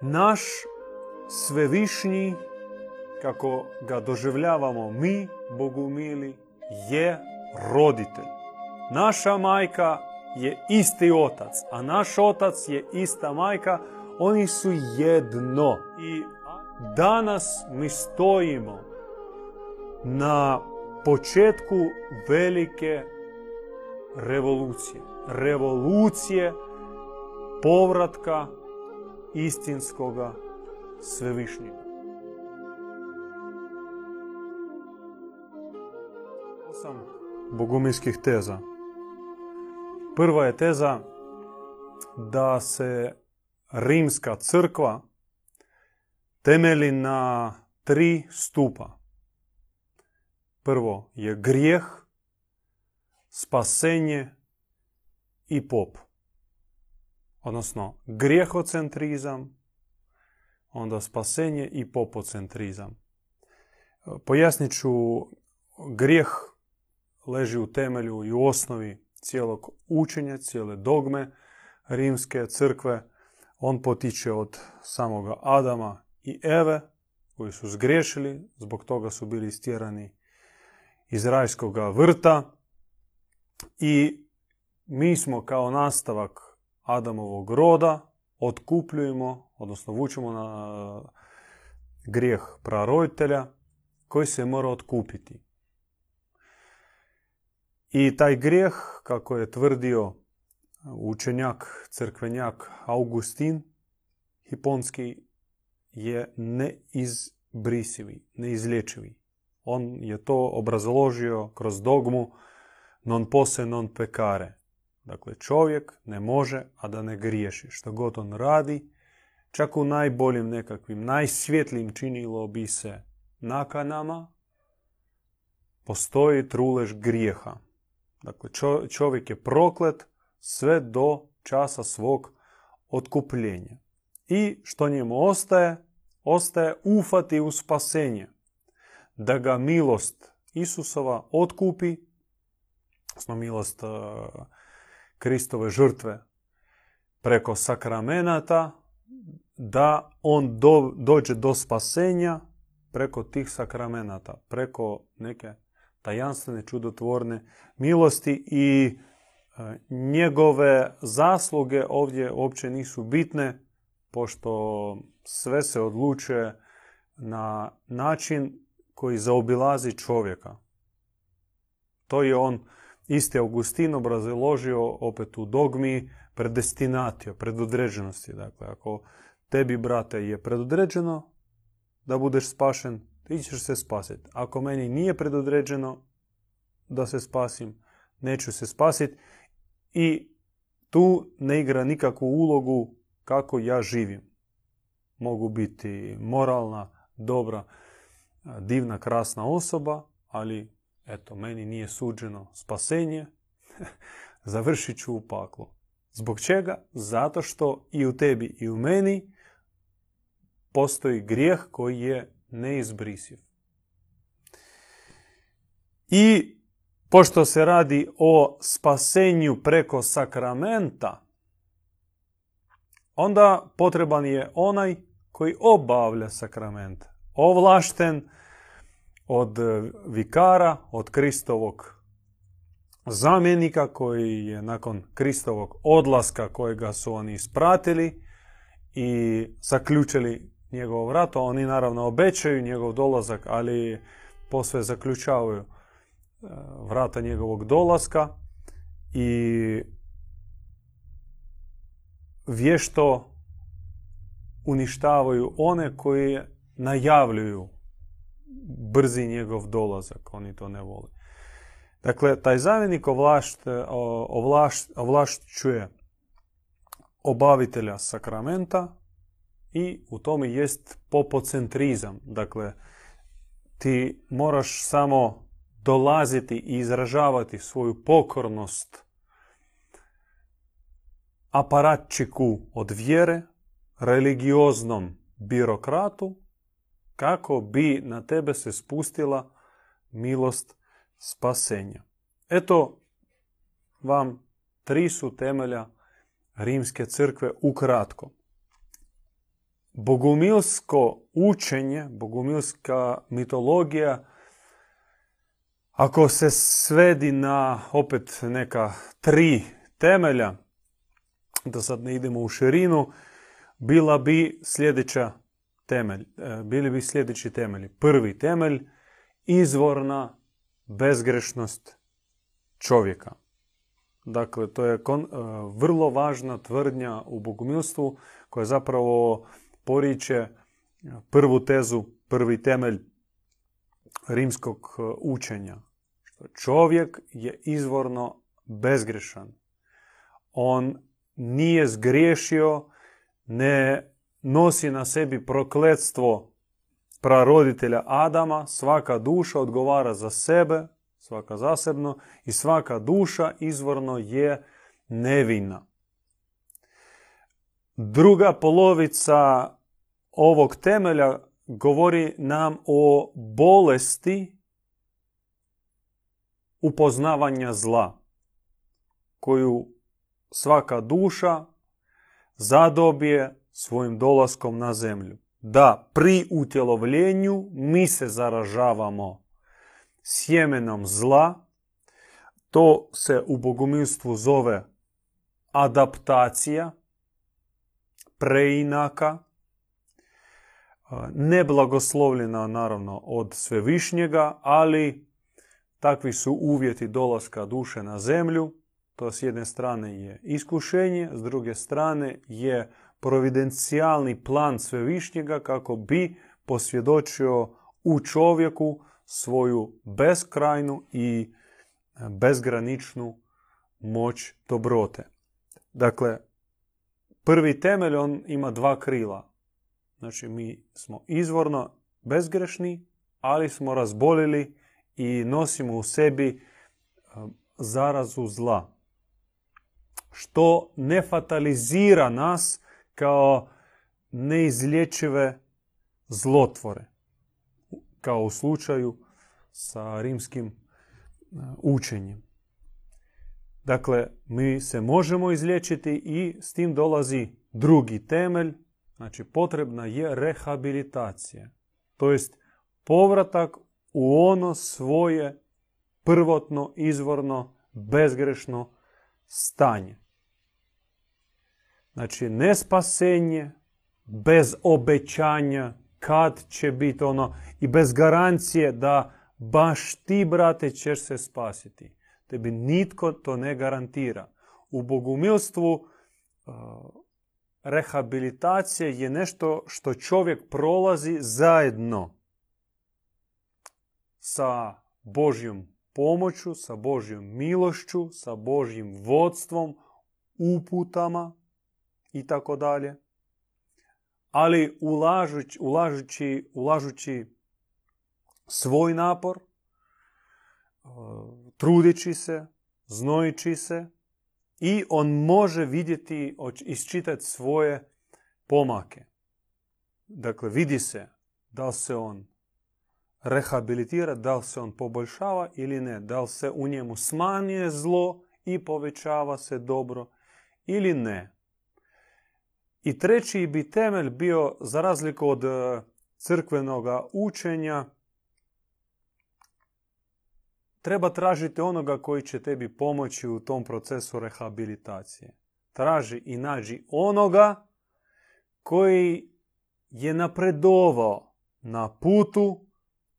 naš svevišnji, kako ga doživljavamo mi, Bogumili, je roditelj. Naša majka je isti otac, a naš otac je ista majka, oni su jedno. I danas mi stojimo na početku velike revolucije. Revolucije povratka istinskoga svevišnjega. Osam bogumilskih teza. Prva je teza da se rimska crkva temeli na tri stupa. Prvo je grijeh, spasenje i pop. Odnosno, grijehocentrizam, onda spasenje i popocentrizam. Pojasnit ću, grijeh leži u temelju i u osnovi cijelog učenja, cijele dogme rimske crkve. On potiče od samoga Adama i Eve, koji su zgriješili, zbog toga su bili istjerani iz rajskog vrta i mi smo kao nastavak Adamovog roda otkupljujemo, odnosno vučemo na grijeh prarojitelja koji se mora otkupiti. I taj grijeh, kako je tvrdio učenjak, crkvenjak Augustin Hiponski, je neizbrisivi, neizlječivi. On je to obrazložio kroz dogmu non pose non pecare. Dakle, čovjek ne može, a da ne griješi. Što god on radi, čak u najboljim nekakvim, najsvjetlijim činilo bi se nakanama, postoji trulež grijeha. Dakle, čovjek je proklet sve do časa svog otkupljenja. I što njemu ostaje? Ostaje ufati u spasenje. Da ga milost Isusova otkupi, smo milost Kristove žrtve preko sakramenata, da on dođe do spasenja preko tih sakramenata, preko neke tajanstvene, čudotvorne milosti i e, njegove zasluge ovdje uopće nisu bitne, pošto sve se odlučuje na način koji zaobilazi čovjeka. To je on Isti Augustin obrazložio opet u dogmi predestinatio, predodređenosti. Dakle, ako tebi, brate, je predodređeno da budeš spašen, ti ćeš se spasiti. Ako meni nije predodređeno da se spasim, neću se spasiti i tu ne igra nikakvu ulogu kako ja živim. Mogu biti moralna, dobra, divna, krasna osoba, ali eto, meni nije suđeno spasenje, završit ću u paklu. Zbog čega? Zato što i u tebi i u meni postoji grijeh koji je neizbrisiv. I pošto se radi o spasenju preko sakramenta, onda potreban je onaj koji obavlja sakrament. Ovlašten od e, vikara, od Kristovog zamjenika koji je nakon Kristovog odlaska kojega su oni ispratili i zaključili njegov vrat. Oni naravno obećaju njegov dolazak, ali posve zaključavaju e, vrata njegovog dolaska i vješto uništavaju one koji najavljuju brzi njegov dolazak. Oni to ne vole. Dakle, taj zamjenik ovlašt, ovlašćuje obavitelja sakramenta i u tome jest popocentrizam. Dakle, ti moraš samo dolaziti i izražavati svoju pokornost aparatčiku od vjere, religioznom birokratu kako bi na tebe se spustila milost spasenja. Eto vam tri su temelja rimske crkve ukratko. bogumilsko učenje, bogumilska mitologija, ako se svedi na opet neka tri temelja, da sad ne idemo u širinu, bila bi sljedeća temelj, e, bili bi sljedeći temelji. Prvi temelj, izvorna bezgrešnost čovjeka. Dakle, to je kon, e, vrlo važna tvrdnja u bogumilstvu koja zapravo poriče prvu tezu, prvi temelj rimskog e, učenja. Što čovjek je izvorno bezgrešan. On nije zgriješio, ne nosi na sebi prokletstvo praroditelja Adama, svaka duša odgovara za sebe, svaka zasebno i svaka duša izvorno je nevina. Druga polovica ovog temelja govori nam o bolesti upoznavanja zla koju svaka duša zadobije svojim dolaskom na zemlju. Da pri utjelovljenju mi se zaražavamo sjemenom zla, to se u bogumilstvu zove adaptacija, preinaka, neblagoslovljena naravno od svevišnjega, ali takvi su uvjeti dolaska duše na zemlju. To s jedne strane je iskušenje, s druge strane je providencijalni plan svevišnjega kako bi posvjedočio u čovjeku svoju beskrajnu i bezgraničnu moć dobrote. Dakle, prvi temelj on ima dva krila. Znači mi smo izvorno bezgrešni, ali smo razbolili i nosimo u sebi zarazu zla. Što ne fatalizira nas kao neizlječive zlotvore, kao u slučaju sa rimskim učenjem. Dakle, mi se možemo izliječiti i s tim dolazi drugi temelj, znači potrebna je rehabilitacija. To jest povratak u ono svoje prvotno, izvorno, bezgrešno stanje. Znači, ne spasenje, bez obećanja kad će biti ono i bez garancije da baš ti, brate, ćeš se spasiti. Tebi nitko to ne garantira. U bogumilstvu uh, rehabilitacija je nešto što čovjek prolazi zajedno sa Božjom pomoću, sa Božjom milošću, sa Božjim vodstvom, uputama i tako dalje. Ali ulažući, ulažući, ulažući svoj napor, trudići se, znojići se i on može vidjeti, isčitati svoje pomake. Dakle, vidi se da li se on rehabilitira, da li se on poboljšava ili ne, da li se u njemu smanjuje zlo i povećava se dobro ili ne. I treći bi temelj bio, za razliku od e, crkvenog učenja, treba tražiti onoga koji će tebi pomoći u tom procesu rehabilitacije. Traži i nađi onoga koji je napredovao na putu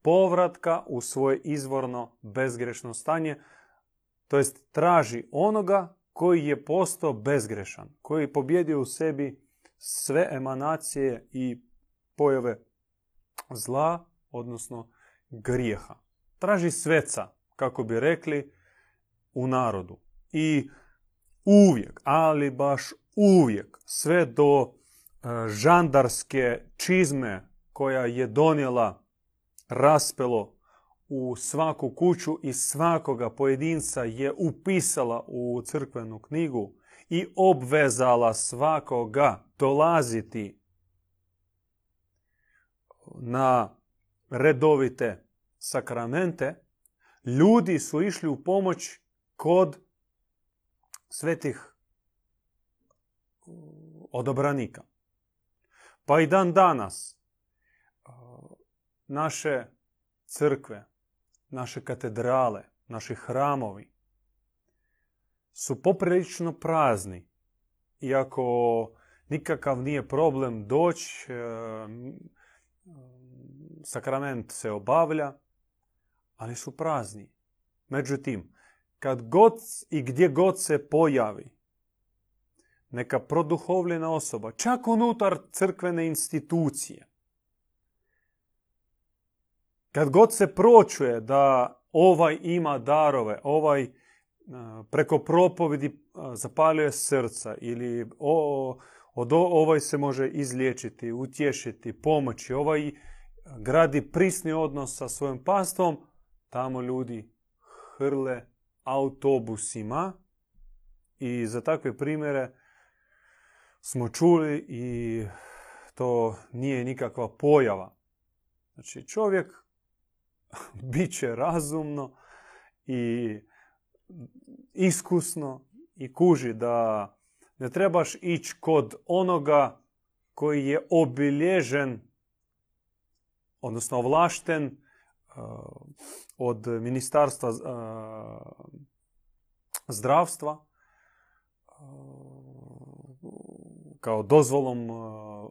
povratka u svoje izvorno bezgrešno stanje, to jest traži onoga koji je postao bezgrešan, koji je pobjedio u sebi sve emanacije i pojave zla, odnosno grijeha. Traži sveca, kako bi rekli u narodu. I uvijek, ali baš uvijek, sve do e, žandarske čizme koja je donijela raspelo u svaku kuću i svakoga pojedinca je upisala u crkvenu knjigu i obvezala svakoga dolaziti na redovite sakramente, ljudi su išli u pomoć kod svetih odobranika. Pa i dan danas naše crkve, naše katedrale, naši hramovi su poprilično prazni. Iako nikakav nije problem doći, e, sakrament se obavlja, ali su prazni. Međutim, kad god i gdje god se pojavi neka produhovljena osoba, čak unutar crkvene institucije, kad god se pročuje da ovaj ima darove, ovaj preko propovedi zapaljuje srca ili od ovaj se može izliječiti, utješiti, pomoći, ovaj gradi prisni odnos sa svojim pastvom, tamo ljudi hrle autobusima. I za takve primjere smo čuli i to nije nikakva pojava. Znači čovjek bit će razumno i iskusno i kuži da ne trebaš ići kod onoga koji je obilježen, odnosno ovlašten uh, od ministarstva uh, zdravstva uh, kao dozvolom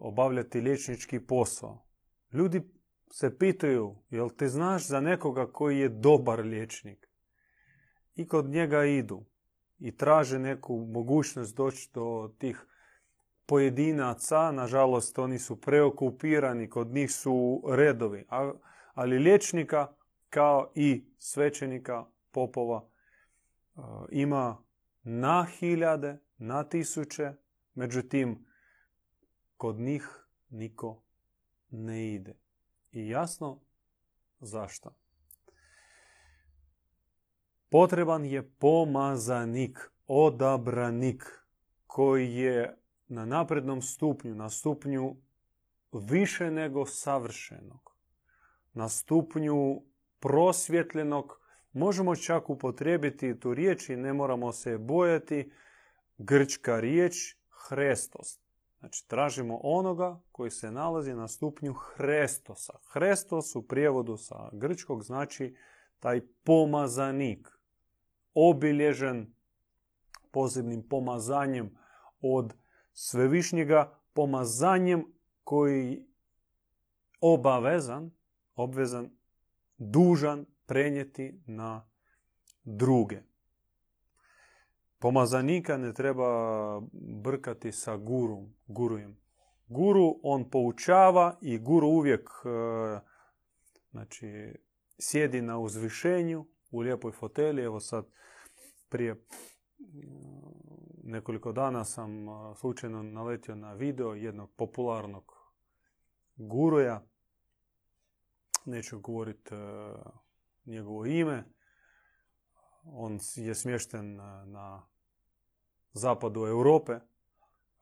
obavljati liječnički posao. Ljudi se pitaju, jel ti znaš za nekoga koji je dobar liječnik? I kod njega idu i traže neku mogućnost doći do tih pojedinaca. Nažalost, oni su preokupirani, kod njih su redovi. Ali liječnika, kao i svećenika, popova, e, ima na hiljade, na tisuće. Međutim, kod njih niko ne ide. I jasno zašto. Potreban je pomazanik, odabranik, koji je na naprednom stupnju, na stupnju više nego savršenog, na stupnju prosvjetljenog, možemo čak upotrijebiti tu riječ i ne moramo se bojati, grčka riječ hrestos. Znači, tražimo onoga koji se nalazi na stupnju Hrestosa. Hrestos u prijevodu sa grčkog znači taj pomazanik, obilježen posebnim pomazanjem od svevišnjega, pomazanjem koji obavezan, obvezan, dužan prenijeti na druge. Pomazanika ne treba brkati sa gurom, gurujem. Guru on poučava i guru uvijek e, znači, sjedi na uzvišenju u lijepoj fotelji. Evo sad prije mm, nekoliko dana sam e, slučajno naletio na video jednog popularnog guruja. Neću govoriti e, njegovo ime on je smješten na zapadu Europe.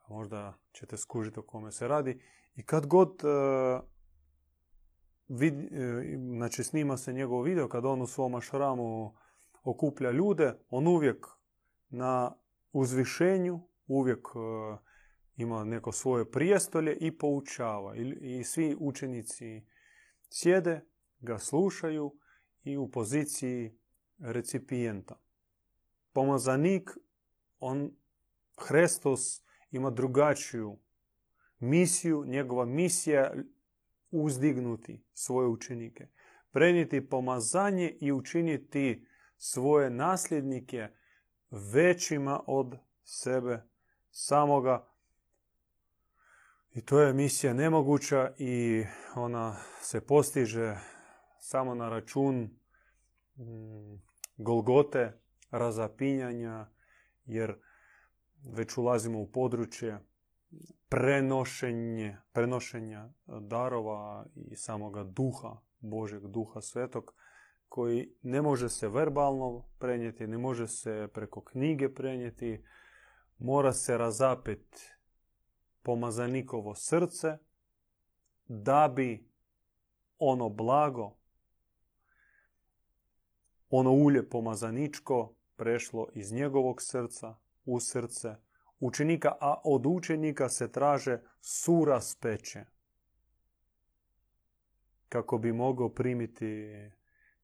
Možda ćete skužiti o kome se radi. I kad god e, e, znači snima se njegov video, kad on u svom ašramu okuplja ljude, on uvijek na uzvišenju, uvijek e, ima neko svoje prijestolje i poučava. I, svi učenici sjede, ga slušaju i u poziciji recipijenta. Pomazanik, on, Hrestos, ima drugačiju misiju. Njegova misija uzdignuti svoje učenike. Prenijeti pomazanje i učiniti svoje nasljednike većima od sebe samoga. I to je misija nemoguća i ona se postiže samo na račun mm, golgote, razapinjanja, jer već ulazimo u područje prenošenje, prenošenja darova i samoga duha, Božeg duha svetog, koji ne može se verbalno prenijeti, ne može se preko knjige prenijeti, mora se razapet pomazanikovo srce, da bi ono blago ono ulje pomazaničko prešlo iz njegovog srca u srce učenika, a od učenika se traže suraspeće kako bi mogao primiti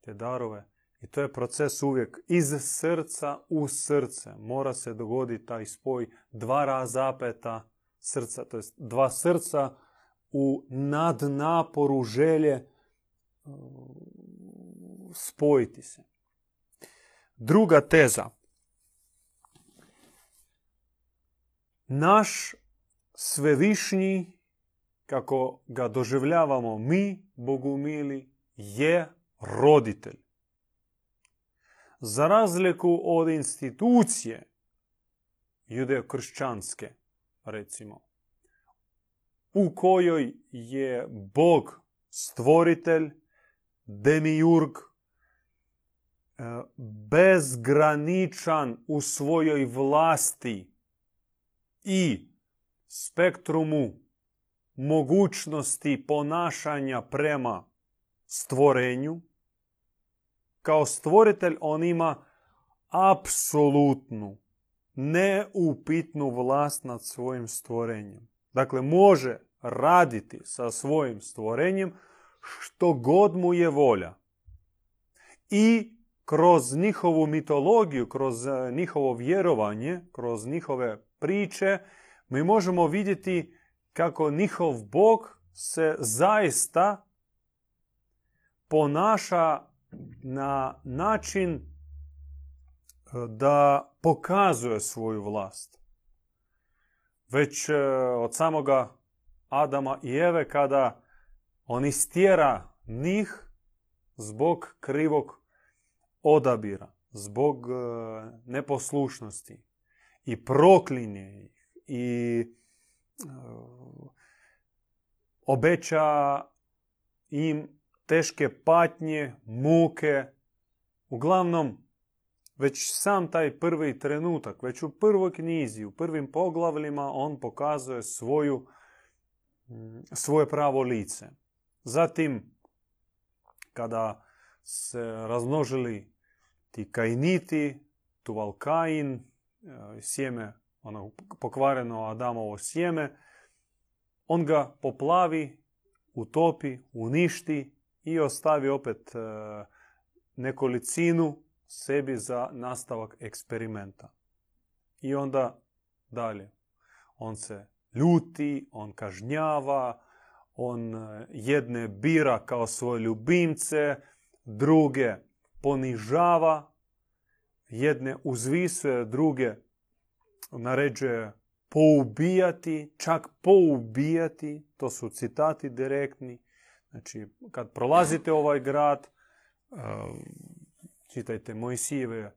te darove. I to je proces uvijek iz srca u srce. Mora se dogoditi taj spoj dva razapeta srca, to jest dva srca u nadnaporu želje uh, spojiti se. Druga teza. Naš svevišnji, kako ga doživljavamo mi, Bogumili, je roditelj. Za razliku od institucije judeokršćanske, recimo, u kojoj je Bog stvoritelj, demiurg, e, bezgraničan u svojoj vlasti i spektrumu mogućnosti ponašanja prema stvorenju. Kao stvoritelj on ima apsolutnu, neupitnu vlast nad svojim stvorenjem. Dakle, može raditi sa svojim stvorenjem što god mu je volja. I kroz njihovu mitologiju, kroz eh, njihovo vjerovanje, kroz njihove priče, mi možemo vidjeti kako njihov Bog se zaista ponaša na način eh, da pokazuje svoju vlast. Već eh, od samoga Adama i Eve kada on istjera njih zbog krivog odabira, zbog e, neposlušnosti i proklinje ih i e, obeća im teške patnje, muke. Uglavnom, već sam taj prvi trenutak, već u prvoj knjizi, u prvim poglavljima, on pokazuje svoju, svoje pravo lice. Zatim, kada se razmnožili ti kainiti, tuvalkain, e, sjeme, ono pokvareno Adamovo sjeme, on ga poplavi, utopi, uništi i ostavi opet e, nekolicinu sebi za nastavak eksperimenta. I onda dalje. On se ljuti, on kažnjava, on e, jedne bira kao svoje ljubimce, druge ponižava, jedne uzvisuje, druge naređuje poubijati, čak poubijati, to su citati direktni. Znači, kad prolazite ovaj grad, e, čitajte Mojsijeve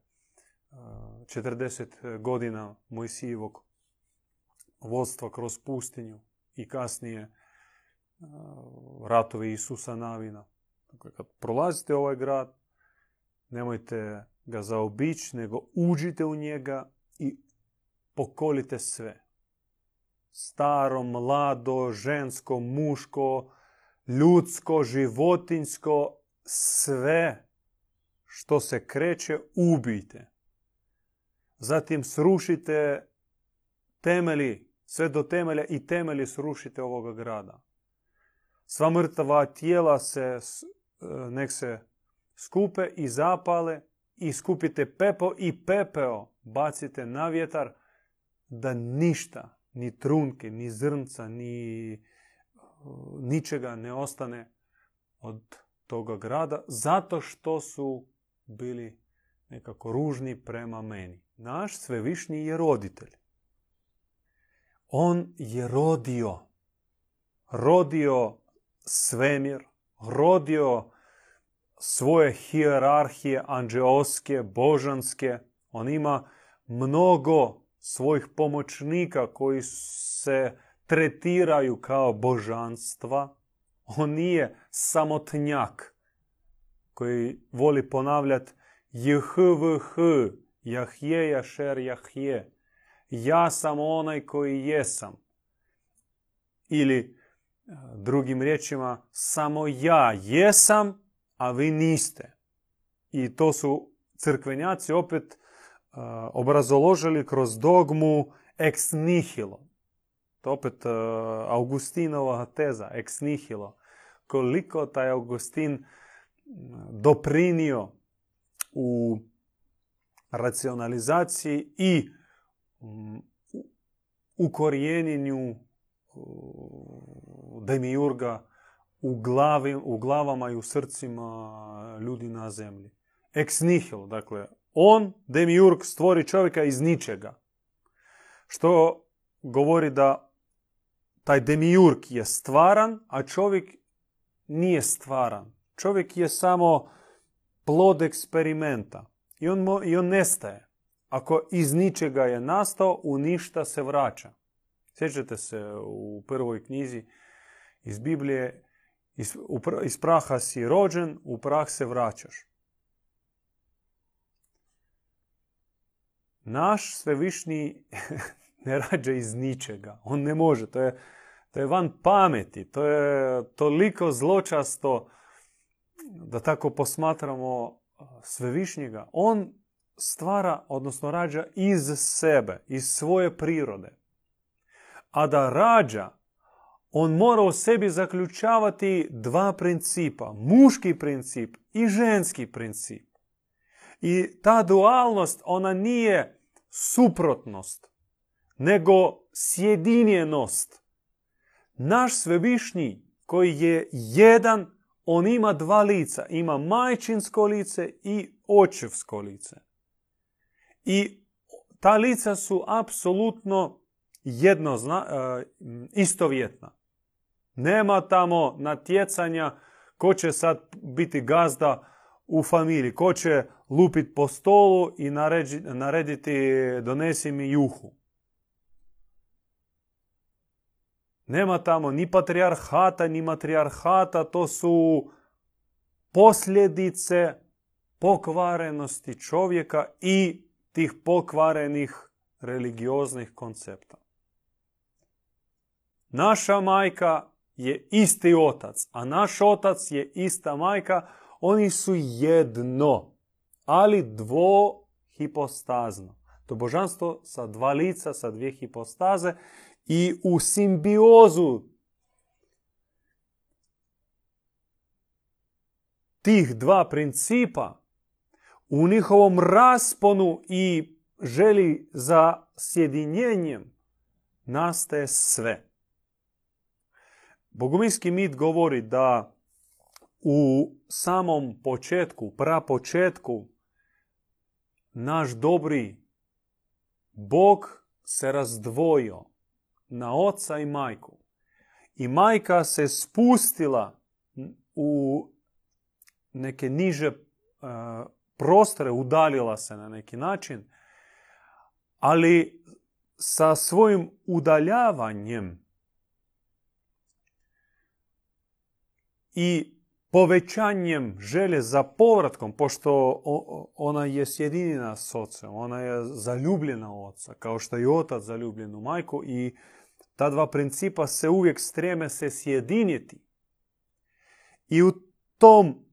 40 e, godina Mojsijevog vodstva kroz pustinju i kasnije ratovi Isusa Navina. Dakle, kad prolazite ovaj grad, nemojte ga zaobići, nego uđite u njega i pokolite sve. Staro, mlado, žensko, muško, ljudsko, životinsko, sve što se kreće, ubijte. Zatim srušite temeli, sve do temelja i temelji srušite ovoga grada. Sva mrtva tijela se, e, nek se skupe i zapale i skupite pepo i pepeo bacite na vjetar da ništa, ni trunke, ni zrnca, ni ničega ne ostane od toga grada zato što su bili nekako ružni prema meni. Naš svevišnji je roditelj. On je rodio. Rodio svemir, rodio svoje hijerarhije anđeoske, božanske. On ima mnogo svojih pomoćnika koji se tretiraju kao božanstva. On nije samotnjak koji voli ponavljati JHVH, Jahje, Jašer, Jahje. Ja sam onaj koji jesam. Ili Drugim riječima, samo ja jesam, a vi niste. I to su crkvenjaci opet obrazoložili kroz dogmu ex nihilo. To opet uh, Augustinova teza, ex nihilo. Koliko taj Augustin doprinio u racionalizaciji i ukorijenjenju demiurga u, glavi, u glavama i u srcima ljudi na zemlji. Ex nihilo, dakle, on, demiurg, stvori čovjeka iz ničega. Što govori da taj demiurg je stvaran, a čovjek nije stvaran. Čovjek je samo plod eksperimenta i on, i on nestaje. Ako iz ničega je nastao, u ništa se vraća. Sjećate se u prvoj knjizi iz Biblije, iz, iz praha si rođen, u prah se vraćaš. Naš svevišnji ne rađa iz ničega. On ne može. To je, to je van pameti. To je toliko zločasto da tako posmatramo svevišnjega. On stvara, odnosno rađa iz sebe, iz svoje prirode. A da rađa, on mora u sebi zaključavati dva principa. Muški princip i ženski princip. I ta dualnost, ona nije suprotnost, nego sjedinjenost. Naš svevišnji koji je jedan, on ima dva lica. Ima majčinsko lice i očevsko lice. I ta lica su apsolutno jedno e, istovjetna. Nema tamo natjecanja ko će sad biti gazda u familiji, ko će lupiti po stolu i narediti donesi mi juhu. Nema tamo ni patrijarhata, ni matrijarhata, to su posljedice pokvarenosti čovjeka i tih pokvarenih religioznih koncepta. Naša majka je isti otac, a naš otac je ista majka, oni su jedno, ali dvohipostazno. To božanstvo sa dva lica, sa dvije hipostaze i u simbiozu tih dva principa, u njihovom rasponu i želi za sjedinjenjem nastaje sve. Boguminski mit govori da u samom početku, prapočetku, naš dobri Bog se razdvojio na oca i majku. I majka se spustila u neke niže uh, prostore, udaljila se na neki način, ali sa svojim udaljavanjem i povećanjem želje za povratkom, pošto ona je sjedinjena s ocem, ona je zaljubljena u oca, kao što je otac zaljubljen u majku i ta dva principa se uvijek streme se sjediniti. I u tom,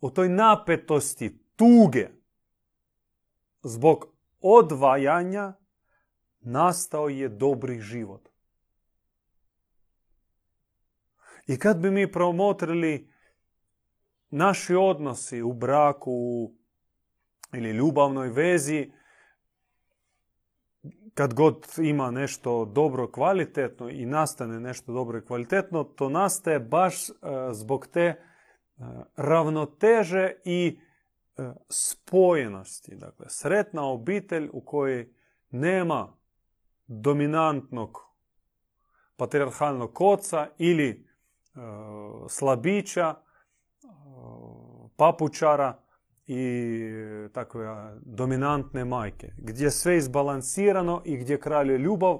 u toj napetosti, tuge, zbog odvajanja, nastao je dobri život. I kad bi mi promotrili naši odnosi u braku ili ljubavnoj vezi, kad god ima nešto dobro kvalitetno i nastane nešto dobro i kvalitetno, to nastaje baš e, zbog te e, ravnoteže i e, spojenosti. Dakle, sretna obitelj u kojoj nema dominantnog patriarhalnog oca ili slabića, papučara i takve dominantne majke. Gdje sve izbalansirano i gdje kralje ljubav,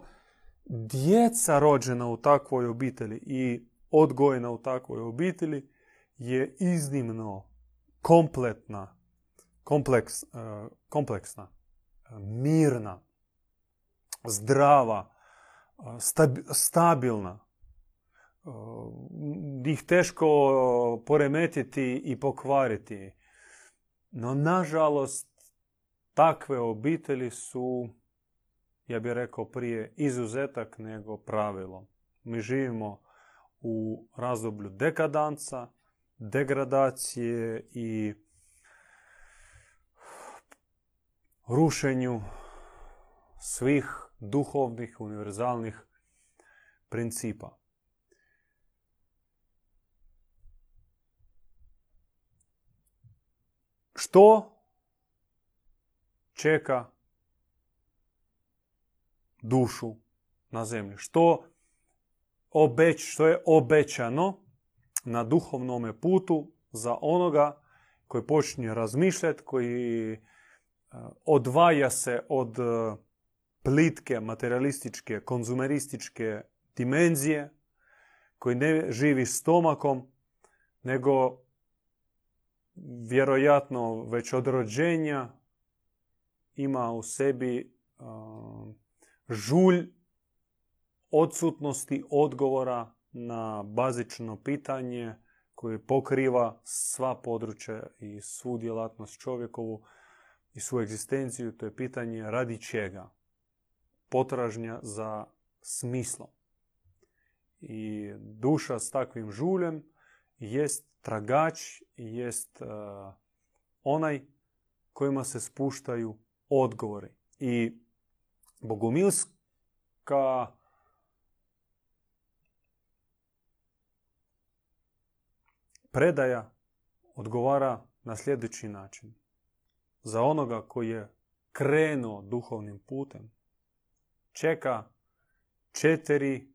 djeca rođena u takvoj obitelji i odgojena u takvoj obitelji je iznimno kompletna, kompleks, e, kompleksna, mirna, zdrava, stabilna, ih teško poremetiti i pokvariti. No, nažalost, takve obitelji su ja bih rekao prije izuzetak nego pravilo. Mi živimo u razdoblju dekadanca, degradacije i rušenju svih duhovnih, univerzalnih principa. Što čeka dušu na zemlji? Što, obeć, što je obećano na duhovnom putu za onoga koji počinje razmišljati, koji e, odvaja se od e, plitke, materialističke, konzumerističke dimenzije, koji ne živi stomakom, nego vjerojatno već od rođenja ima u sebi žulj odsutnosti odgovora na bazično pitanje koje pokriva sva područja i svu djelatnost čovjekovu i svu egzistenciju. To je pitanje radi čega. Potražnja za smislom. I duša s takvim žuljem jest tragač, jest onaj kojima se spuštaju odgovori. I bogumilska predaja odgovara na sljedeći način. Za onoga koji je krenuo duhovnim putem, čeka četiri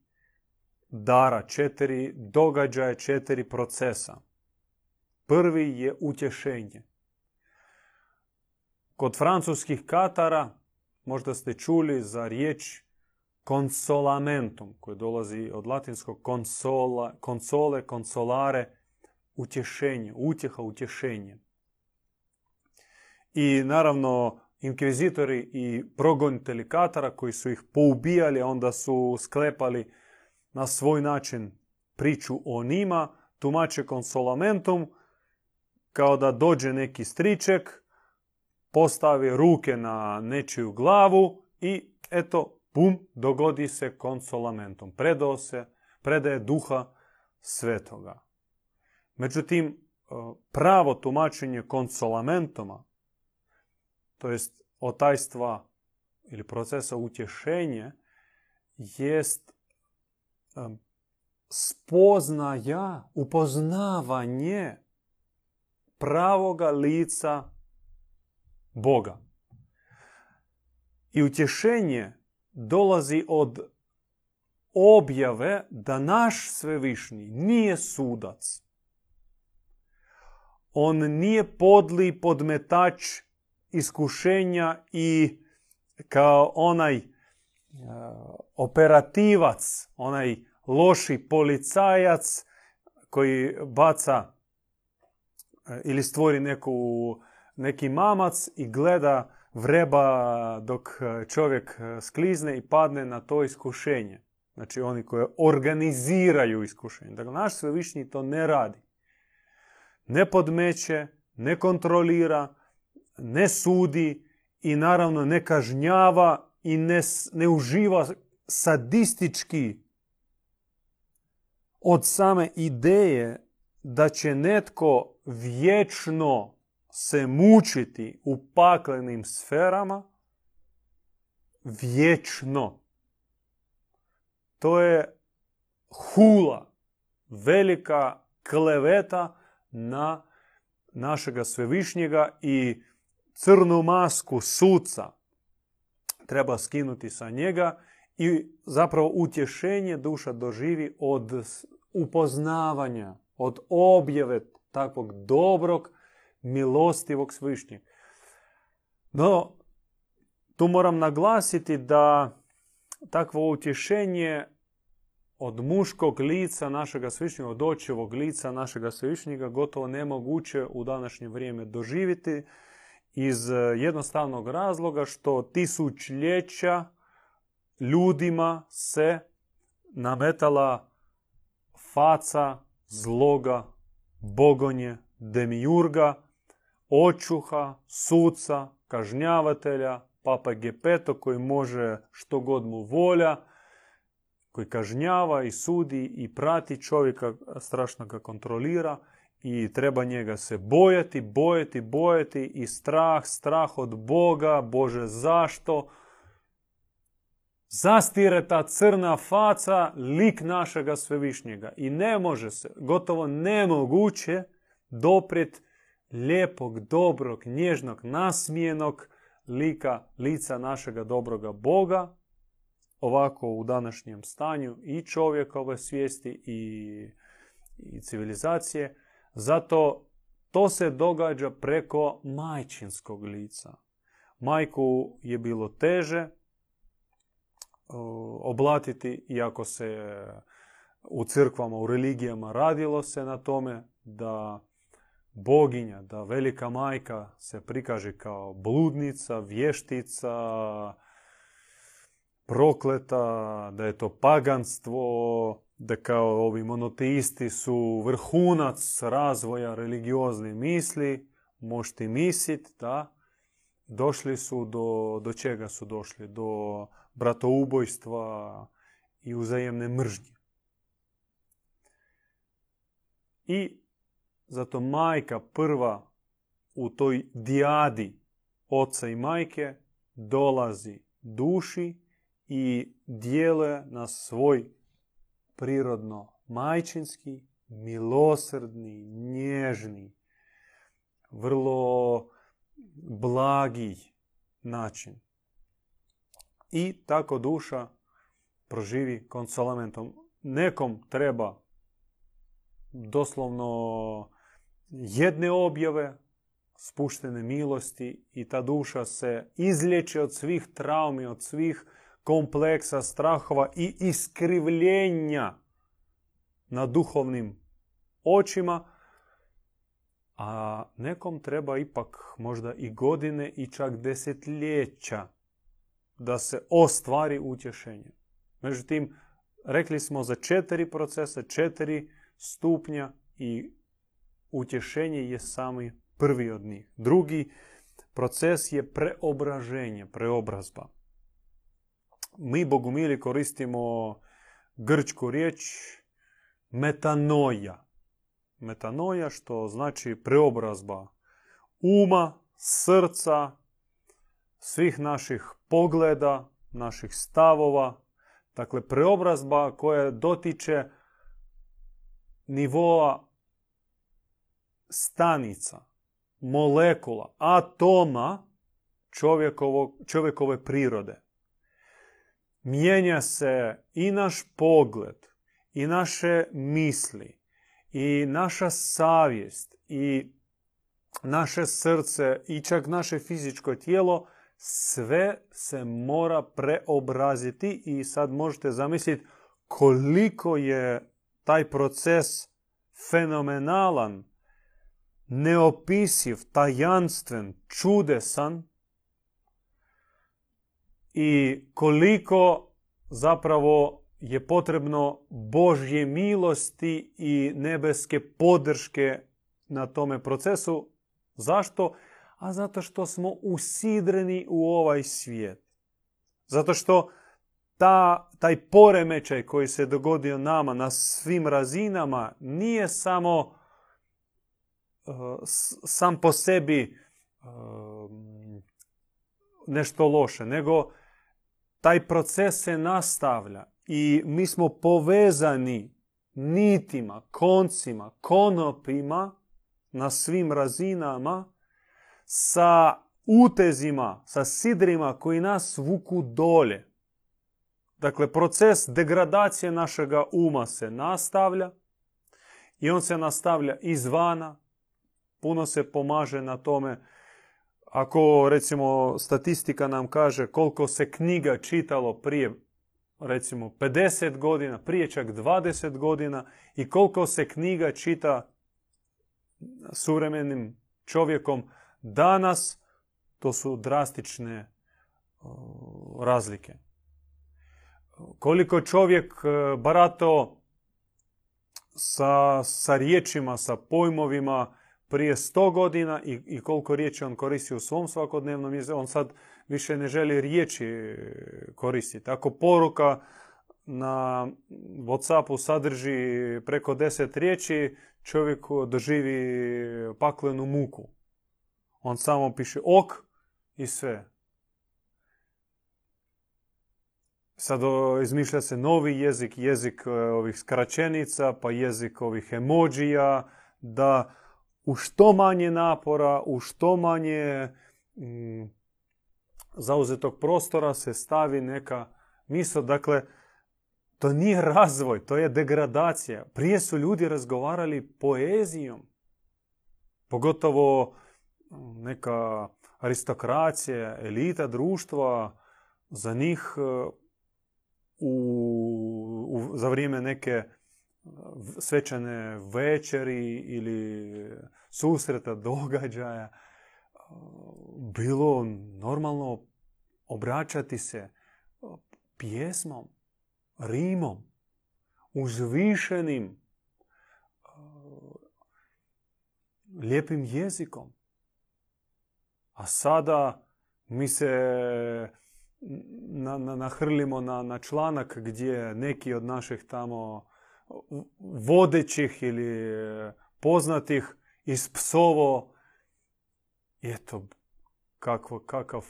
dara, četiri događaja, četiri procesa. Prvi je utješenje. Kod francuskih katara možda ste čuli za riječ konsolamentum, koji dolazi od latinskog konsola, konsole, konsolare, utješenje, utjeha, utješenje. I naravno, inkvizitori i progonitelji Katara koji su ih poubijali, onda su sklepali na svoj način priču o njima, tumače konsolamentum, kao da dođe neki striček, postavi ruke na nečiju glavu i eto, bum, dogodi se konsolamentum. Predao se, predaje duha svetoga. Međutim, e, pravo tumačenje konsolamentoma, to jest otajstva ili procesa utješenje, jest spoznaja, upoznavanje pravoga lica Boga. I utješenje dolazi od objave da naš svevišnji nije sudac. On nije podli podmetač iskušenja i kao onaj e, operativac, onaj loši policajac koji baca e, ili stvori neku neki mamac i gleda vreba dok e, čovjek e, sklizne i padne na to iskušenje. Znači oni koji organiziraju iskušenje. Dakle, naš svevišnji to ne radi. Ne podmeće, ne kontrolira, ne sudi i naravno ne kažnjava i ne, ne uživa sadistički od same ideje da će netko vječno se mučiti u paklenim sferama vječno. To je hula, velika kleveta na našega svevišnjega i crnu masku suca treba skinuti sa njega i zapravo utješenje duša doživi od upoznavanja, od objave takvog dobrog milostivog svišnjeg. No, tu moram naglasiti da takvo utješenje od muškog lica našega svišnjega, od očevog lica našega svišnjega gotovo nemoguće u današnje vrijeme doživjeti iz jednostavnog razloga što tisućljeća ljudima se nametala faca zloga, bogonje, demiurga, očuha, suca, kažnjavatelja, Papa Gepeto koji može što god mu volja, koji kažnjava i sudi i prati čovjeka, strašno ga kontrolira i treba njega se bojati, bojati, bojati i strah, strah od Boga, Bože zašto? Zastire ta crna faca lik našega svevišnjega i ne može se, gotovo nemoguće doprijeti lijepog, dobrog, nježnog, nasmijenog lika, lica našega dobroga Boga, ovako u današnjem stanju i čovjekove svijesti i, i civilizacije. Zato to se događa preko majčinskog lica. Majku je bilo teže oblatiti, iako se u crkvama, u religijama radilo se na tome da boginja, da velika majka se prikaže kao bludnica, vještica, prokleta, da je to paganstvo, da kao ovi monoteisti su vrhunac razvoja religiozne misli, možete misliti da došli su do, do čega su došli? Do bratoubojstva i uzajemne mržnje. I zato majka prva u toj dijadi oca i majke dolazi duši i djeluje na svoj prirodno majčinski, milosrdni, nježni, vrlo blagi način. I tako duša proživi konsolamentom. Nekom treba doslovno jedne objave, spuštene milosti i ta duša se izlječe od svih traumi, od svih kompleksa, strahova i iskrivljenja na duhovnim očima, a nekom treba ipak možda i godine i čak desetljeća da se ostvari utješenje. Međutim, rekli smo za četiri procesa, četiri stupnja i utješenje je sami prvi od njih. Drugi proces je preobraženje, preobrazba. Mi, bogumili, koristimo grčku riječ metanoja. Metanoja što znači preobrazba uma, srca, svih naših pogleda, naših stavova. Dakle, preobrazba koja dotiče nivoa stanica, molekula, atoma čovjekove prirode. Mijenja se i naš pogled, i naše misli, i naša savjest, i naše srce, i čak naše fizičko tijelo, sve se mora preobraziti i sad možete zamisliti koliko je taj proces fenomenalan, neopisiv, tajanstven, čudesan i koliko zapravo je potrebno Božje milosti i nebeske podrške na tome procesu. Zašto? A zato što smo usidreni u ovaj svijet. Zato što ta, taj poremećaj koji se dogodio nama na svim razinama nije samo uh, sam po sebi uh, nešto loše, nego taj proces se nastavlja i mi smo povezani nitima, koncima, konopima na svim razinama sa utezima, sa sidrima koji nas vuku dolje. Dakle, proces degradacije našega uma se nastavlja i on se nastavlja izvana. Puno se pomaže na tome. Ako, recimo, statistika nam kaže koliko se knjiga čitalo prije, recimo, 50 godina, prije čak 20 godina i koliko se knjiga čita suvremenim čovjekom danas, to su drastične razlike koliko čovjek e, barato sa, sa riječima, sa pojmovima prije sto godina i, i koliko riječi on koristi u svom svakodnevnom On sad više ne želi riječi koristiti. Ako poruka na Whatsappu sadrži preko deset riječi, čovjek doživi paklenu muku. On samo piše ok i sve. Sad izmišlja se novi jezik, jezik e, ovih skraćenica, pa jezik ovih emođija, da u što manje napora, u što manje mm, zauzetog prostora se stavi neka misla. Dakle, to nije razvoj, to je degradacija. Prije su ljudi razgovarali poezijom. Pogotovo neka aristokracija, elita društva, za njih e, u, za vrijeme neke svečane večeri ili susreta, događaja, bilo normalno obraćati se pjesmom, rimom, uzvišenim, lijepim jezikom. A sada mi se na, na, nahrlimo na, na članak gdje neki od naših tamo vodećih ili poznatih iz psovo eto kakvo, kakav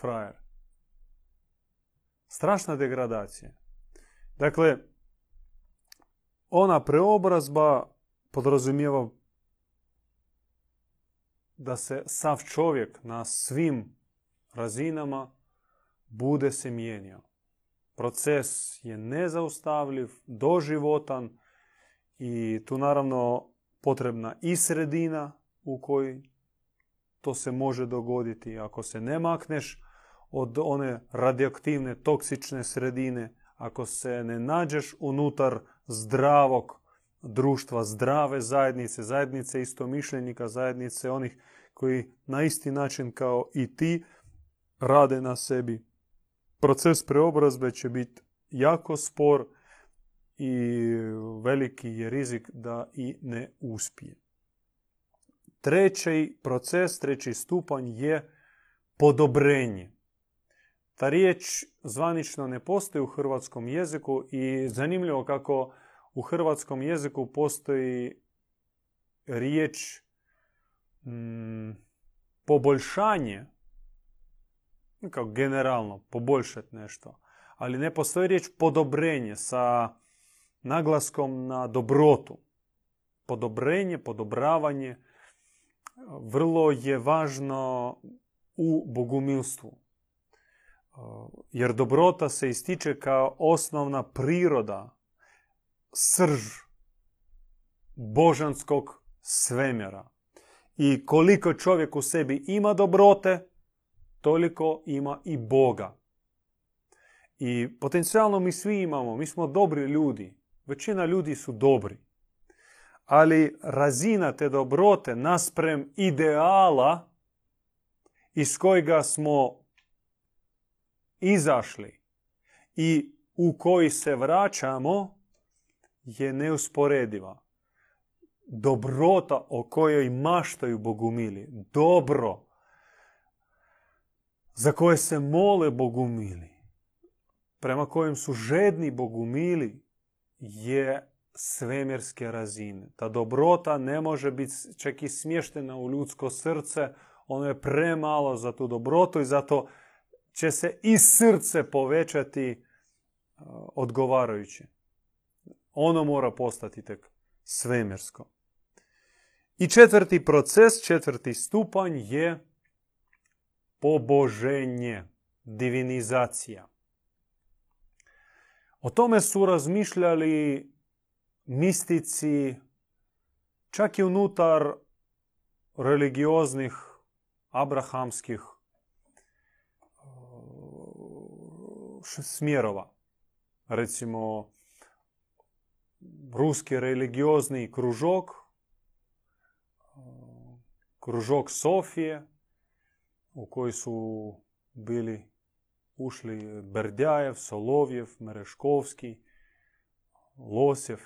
frajer. Strašna degradacija. Dakle, ona preobrazba podrazumijeva da se sav čovjek na svim razinama bude se mijenjao. Proces je nezaustavljiv, doživotan i tu naravno potrebna i sredina u kojoj to se može dogoditi. Ako se ne makneš od one radioaktivne, toksične sredine, ako se ne nađeš unutar zdravog društva, zdrave zajednice, zajednice istomišljenika, zajednice onih koji na isti način kao i ti rade na sebi, proces preobrazbe će biti jako spor i veliki je rizik da i ne uspije. Treći proces, treći stupanj je podobrenje. Ta riječ zvanično ne postoji u hrvatskom jeziku i zanimljivo kako u hrvatskom jeziku postoji riječ mm, poboljšanje kao generalno poboljšati nešto. Ali ne postoji riječ podobrenje sa naglaskom na dobrotu. Podobrenje, podobravanje vrlo je važno u bogumilstvu. Jer dobrota se ističe kao osnovna priroda, srž božanskog svemjera. I koliko čovjek u sebi ima dobrote, toliko ima i Boga. I potencijalno mi svi imamo, mi smo dobri ljudi. Većina ljudi su dobri. Ali razina te dobrote nasprem ideala iz kojega smo izašli i u koji se vraćamo je neusporediva. Dobrota o kojoj maštaju bogumili. Dobro za koje se mole bogumili, prema kojem su žedni bogumili, je svemirske razine. Ta dobrota ne može biti čak i smještena u ljudsko srce, ono je premalo za tu dobrotu i zato će se i srce povećati odgovarajuće. Ono mora postati tek svemirsko. I četvrti proces, četvrti stupanj je poboženje, divinizacija. O tome su razmišljali mistici čak i unutar religioznih abrahamskih uh, smjerova. Recimo, religiozni kružok, uh, kružok Sofije, u koji su bili ušli Berdjajev, Solovjev, Mereškovski, Losjev.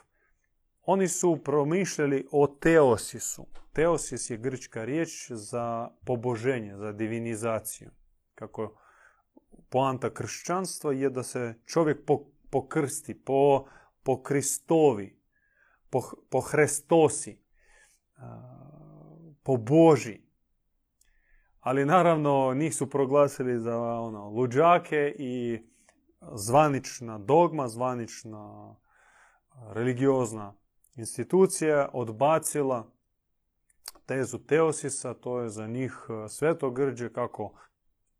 Oni su promišljali o teosisu. Teosis je grčka riječ za poboženje, za divinizaciju. kako poanta kršćanstva je da se čovjek pokrsti, po, po Kristovi, po, po Hrestosi, po Boži. Ali naravno njih su proglasili za ono, luđake i zvanična dogma, zvanična religiozna institucija odbacila tezu Teosisa, to je za njih svetogrđe kako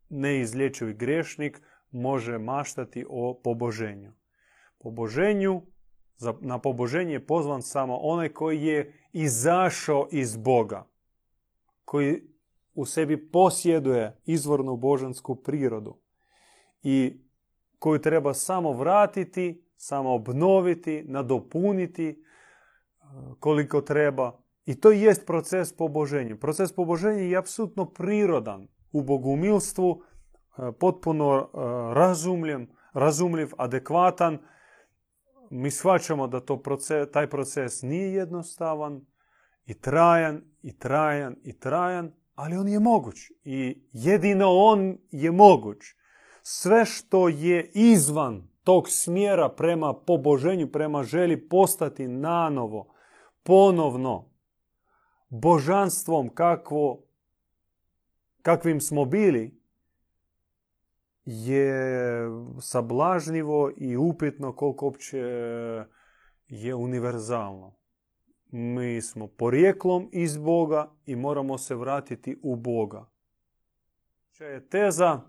neizlječivi grešnik može maštati o poboženju. Poboženju, na poboženje je pozvan samo onaj koji je izašao iz Boga, koji u sebi posjeduje izvornu božansku prirodu i koju treba samo vratiti, samo obnoviti, nadopuniti e, koliko treba. I to jest proces poboženja. Proces poboženja je apsolutno prirodan u bogumilstvu, e, potpuno e, razumljiv, adekvatan. Mi shvaćamo da to proces, taj proces nije jednostavan i trajan, i trajan, i trajan, ali on je moguć. I jedino on je moguć. Sve što je izvan tog smjera prema poboženju, prema želji postati nanovo, ponovno, božanstvom kakvo, kakvim smo bili, je sablažnjivo i upitno koliko uopće je univerzalno. Mi smo porijeklom iz Boga i moramo se vratiti u Boga. je teza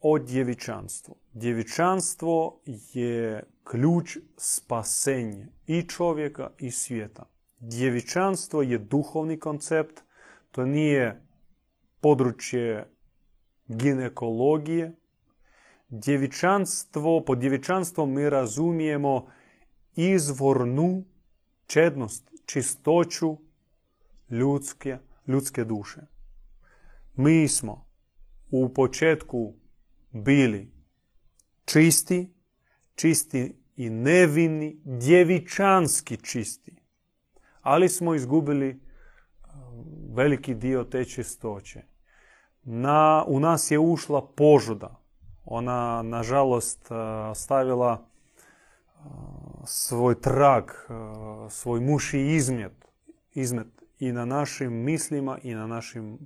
o djevičanstvu. Djevičanstvo je ključ spasenja i čovjeka i svijeta. Djevičanstvo je duhovni koncept, to nije područje ginekologije. Djevičanstvo, pod djevičanstvom mi razumijemo izvornu čednost, čistoću ljudske, ljudske duše. Mi smo u početku bili čisti, čisti i nevini, djevičanski čisti. Ali smo izgubili veliki dio te čistoće. Na, u nas je ušla požuda. Ona, nažalost, uh, stavila uh, svoj trag, svoj muši izmet, izmet i na našim mislima i na, našim,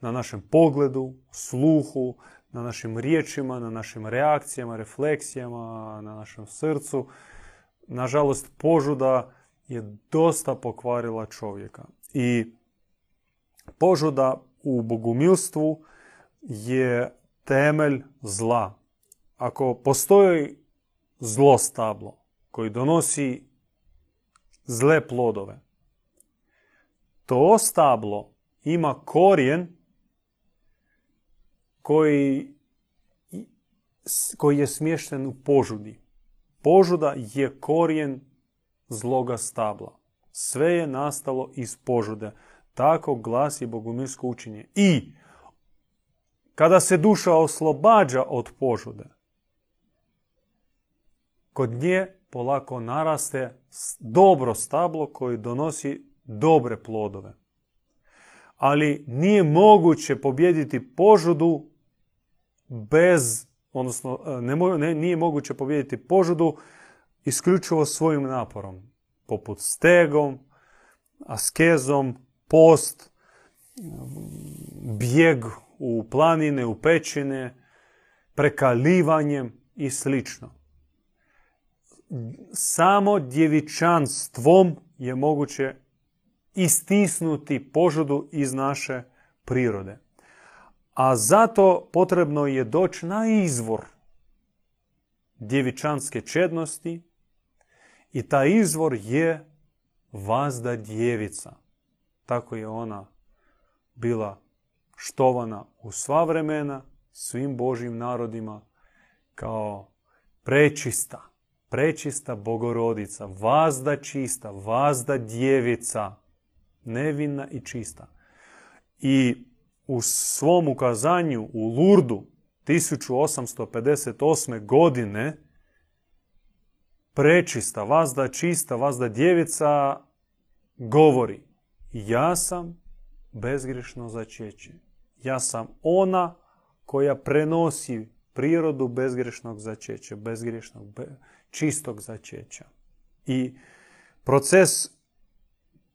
na našem pogledu, sluhu, na našim riječima, na našim reakcijama, refleksijama, na našem srcu. Nažalost, požuda je dosta pokvarila čovjeka. I požuda u bogumilstvu je temelj zla. Ako postoji zlo stablo koji donosi zle plodove, to stablo ima korijen koji, koji je smješten u požudi. Požuda je korijen zloga stabla. Sve je nastalo iz požude. Tako glasi bogumilsko učenje. I kada se duša oslobađa od požude, kod nje polako naraste dobro stablo koji donosi dobre plodove. Ali nije moguće pobjediti požudu bez, odnosno e, ne, ne, nije moguće pobijediti požudu isključivo svojim naporom, poput stegom, askezom, post, bijeg u planine, u pećine, prekalivanjem i slično. Samo djevičanstvom je moguće istisnuti požudu iz naše prirode. A zato potrebno je doći na izvor djevičanske čednosti i taj izvor je vazda djevica. Tako je ona bila štovana u sva vremena svim Božjim narodima kao prečista, prečista bogorodica, vazda čista, vazda djevica, nevina i čista. I u svom ukazanju u Lurdu 1858. godine prečista, vazda čista, vazda djevica govori ja sam bezgrešno začeće. Ja sam ona koja prenosi prirodu bezgrešnog začeća, bezgrešnog, čistog začeća. I proces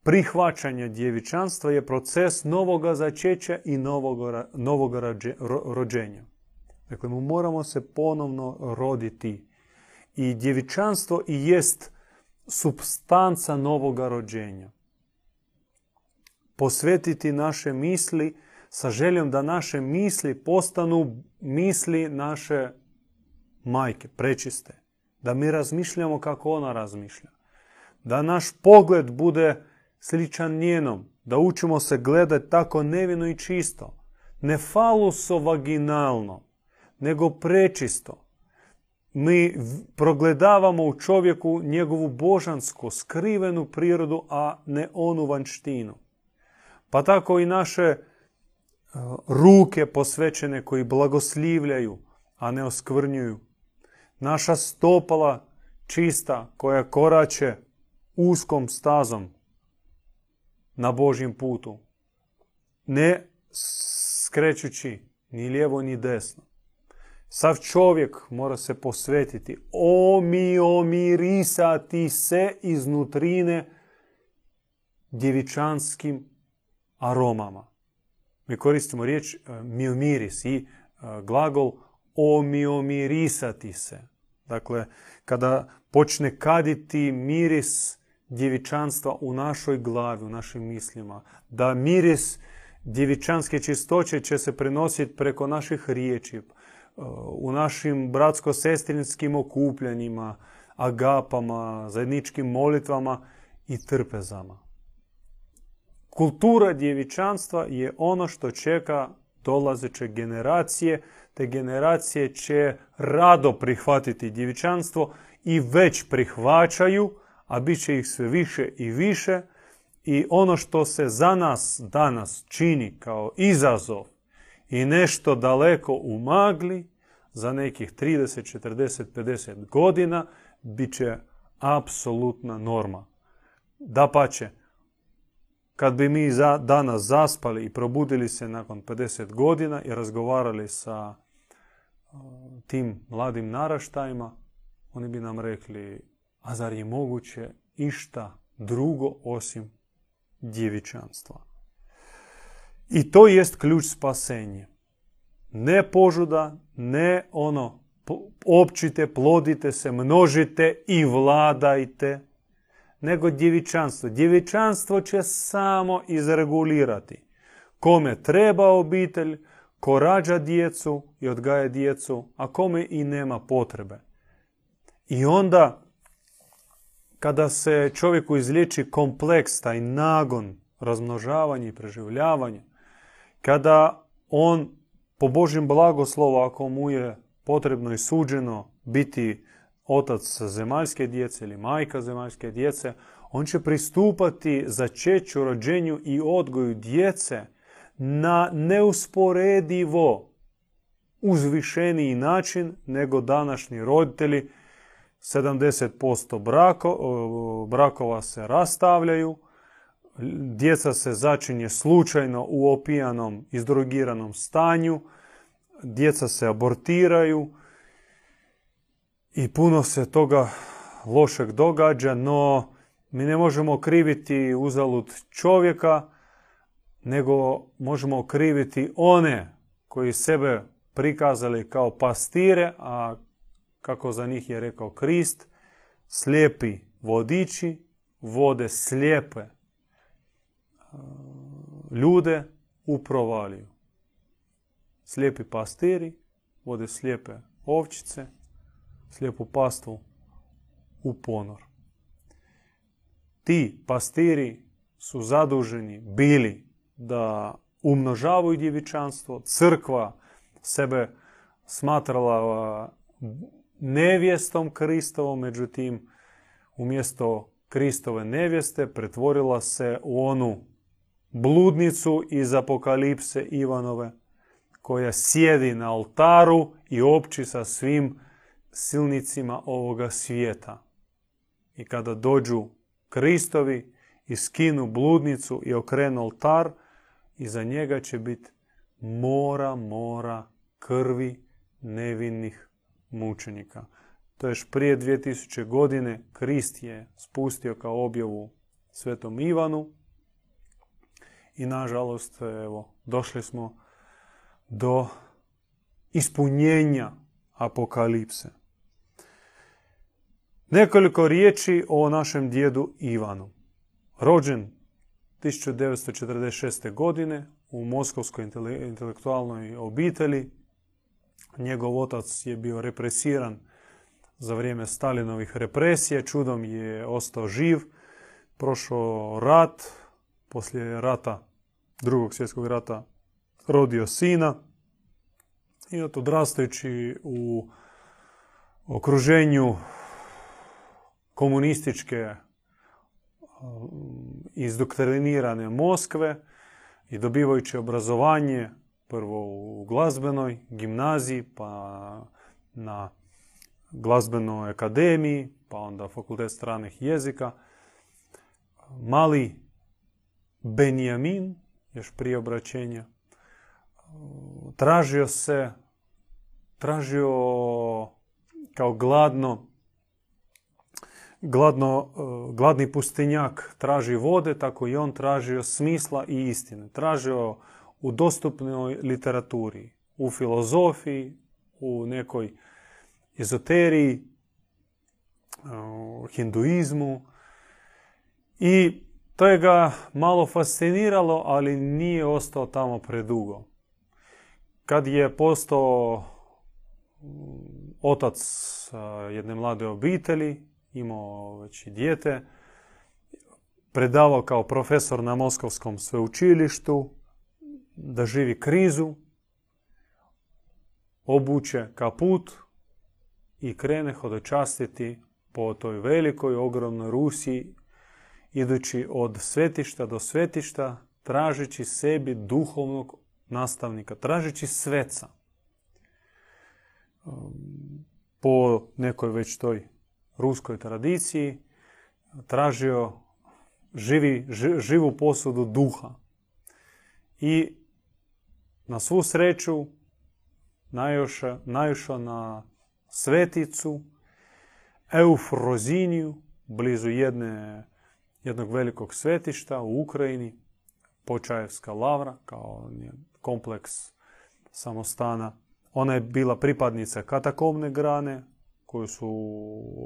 prihvaćanja djevičanstva je proces novoga začeća i novog, rođenja. Dakle, mu moramo se ponovno roditi. I djevičanstvo i jest substanca novoga rođenja. Posvetiti naše misli sa željom da naše misli postanu misli naše majke, prečiste. Da mi razmišljamo kako ona razmišlja. Da naš pogled bude sličan njenom. Da učimo se gledati tako nevino i čisto. Ne faluso-vaginalno, nego prečisto. Mi progledavamo u čovjeku njegovu božansku, skrivenu prirodu, a ne onu vanštinu. Pa tako i naše ruke posvećene koji blagoslivljaju, a ne oskvrnjuju. Naša stopala čista koja korače uskom stazom na Božjem putu. Ne skrećući ni lijevo ni desno. Sav čovjek mora se posvetiti, omi, omirisati se iznutrine djevičanskim aromama. Mi koristimo riječ e, miomiris i e, glagol omiomirisati se. Dakle, kada počne kaditi miris djevičanstva u našoj glavi, u našim mislima, da miris djevičanske čistoće će se prenositi preko naših riječi, e, u našim bratsko-sestrinskim okupljanjima, agapama, zajedničkim molitvama i trpezama. Kultura djevičanstva je ono što čeka dolazeće generacije, te generacije će rado prihvatiti djevičanstvo i već prihvaćaju, a bit će ih sve više i više. I ono što se za nas danas čini kao izazov i nešto daleko u magli, za nekih 30, 40, 50 godina, bit će apsolutna norma. Da pače, kad bi mi za, danas zaspali i probudili se nakon 50 godina i razgovarali sa tim mladim naraštajima, oni bi nam rekli, a zar je moguće išta drugo osim djevičanstva? I to jest ključ spasenja. Ne požuda, ne ono, općite, plodite se, množite i vladajte, nego djevičanstvo. Djevičanstvo će samo izregulirati kome treba obitelj, ko rađa djecu i odgaja djecu, a kome i nema potrebe. I onda, kada se čovjeku izliječi kompleks, taj nagon, razmnožavanje i preživljavanje, kada on po Božjem blagoslovu, ako mu je potrebno i suđeno biti otac zemaljske djece ili majka zemaljske djece, on će pristupati začeću, rođenju i odgoju djece na neusporedivo uzvišeniji način nego današnji roditelji. 70% brako, brakova se rastavljaju, djeca se začinje slučajno u opijanom, izdrogiranom stanju, djeca se abortiraju, i puno se toga lošeg događa, no mi ne možemo kriviti uzalud čovjeka, nego možemo kriviti one koji sebe prikazali kao pastire, a kako za njih je rekao Krist, slijepi vodiči vode slijepe e, ljude u provaliju. Slijepi pastiri vode slijepe ovčice slijepu pastvu u ponor. Ti pastiri su zaduženi bili da umnožavaju djevičanstvo. Crkva sebe smatrala nevjestom Kristovom, međutim umjesto Kristove nevjeste pretvorila se u onu bludnicu iz apokalipse Ivanove koja sjedi na oltaru i opći sa svim silnicima ovoga svijeta. I kada dođu Kristovi i skinu bludnicu i okrenu oltar, iza njega će biti mora, mora krvi nevinnih mučenika. To je prije 2000 godine Krist je spustio kao objavu svetom Ivanu i nažalost evo, došli smo do ispunjenja apokalipse. Nekoliko riječi o našem djedu Ivanu. Rođen 1946. godine u Moskovskoj intelektualnoj obitelji. Njegov otac je bio represiran za vrijeme Stalinovih represija. Čudom je ostao živ. Prošao rat. Poslije rata, drugog svjetskog rata, rodio sina. I odrastajući u okruženju komunističke izdoktrinirane Moskve i dobivajući obrazovanje prvo u glazbenoj gimnaziji, pa na glazbenoj akademiji, pa onda fakultet stranih jezika. Mali Benjamin, još prije obraćenja, tražio se, tražio kao gladno gladno, e, gladni pustinjak traži vode, tako i on tražio smisla i istine. Tražio u dostupnoj literaturi, u filozofiji, u nekoj ezoteriji, e, u hinduizmu. I to je ga malo fasciniralo, ali nije ostao tamo predugo. Kad je postao mm, otac jedne mlade obitelji, imao već i dijete, predavao kao profesor na Moskovskom sveučilištu, da živi krizu, obuče kaput i krene hodočastiti po toj velikoj, ogromnoj Rusiji, idući od svetišta do svetišta, tražeći sebi duhovnog nastavnika, tražeći sveca. Po nekoj već toj ruskoj tradiciji tražio živi, živu posudu duha. I na svu sreću naišao na sveticu Eufroziniju, blizu jedne, jednog velikog svetišta u Ukrajini, Počajevska lavra, kao kompleks samostana. Ona je bila pripadnica katakomne grane, koju su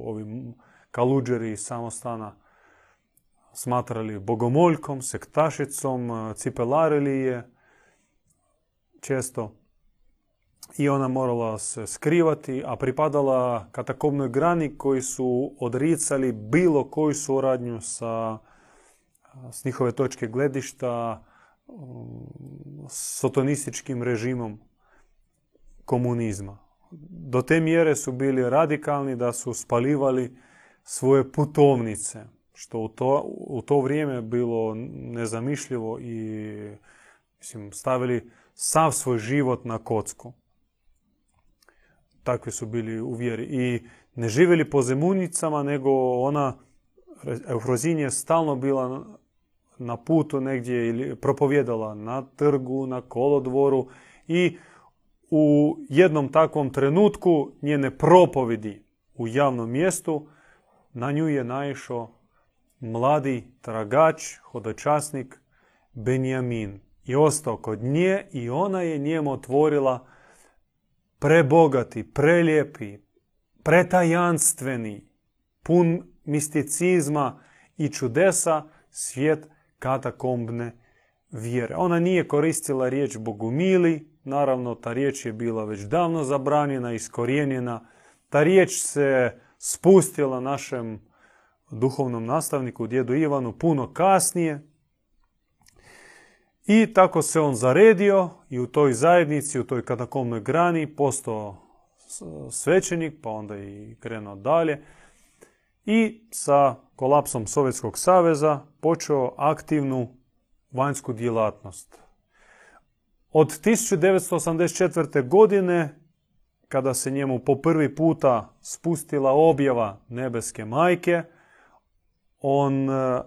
ovi kaluđeri iz samostana smatrali bogomoljkom, sektašicom, cipelarili je često i ona morala se skrivati, a pripadala katakomnoj grani koji su odricali bilo koju suradnju sa, s njihove točke gledišta, sotonističkim režimom komunizma do te mjere su bili radikalni da su spalivali svoje putovnice, što u to, u to vrijeme bilo nezamišljivo i mislim, stavili sav svoj život na kocku. Takvi su bili u vjeri. I ne živjeli po zemunicama, nego ona, Eufrozin je stalno bila na putu negdje ili propovjedala na trgu, na kolodvoru i u jednom takvom trenutku njene propovedi u javnom mjestu na nju je naišao mladi tragač, hodočasnik Benjamin i ostao kod nje i ona je njemu otvorila prebogati, prelijepi, pretajanstveni, pun misticizma i čudesa svijet katakombne vjere. Ona nije koristila riječ bogumili, Naravno, ta riječ je bila već davno zabranjena, iskorijenjena. Ta riječ se spustila našem duhovnom nastavniku, djedu Ivanu, puno kasnije. I tako se on zaredio i u toj zajednici, u toj katakomnoj grani postao svećenik, pa onda i krenuo dalje. I sa kolapsom Sovjetskog saveza počeo aktivnu vanjsku djelatnost. Od 1984. godine, kada se njemu po prvi puta spustila objava nebeske majke, on e,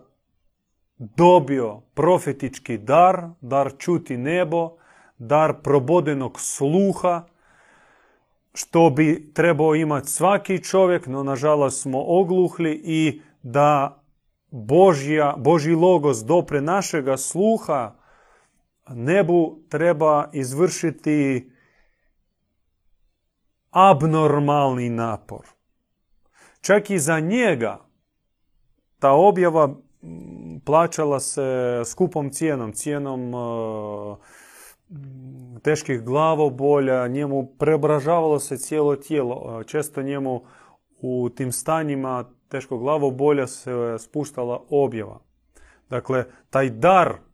dobio profetički dar, dar čuti nebo, dar probodenog sluha, što bi trebao imati svaki čovjek, no nažalost smo ogluhli i da Božja, Božji logos dopre našega sluha nebu treba izvršiti abnormalni napor. Čak i za njega ta objava plaćala se skupom cijenom, cijenom e, teških glavobolja, njemu preobražavalo se cijelo tijelo. E, često njemu u tim stanjima teškog glavobolja se spuštala objava. Dakle, taj dar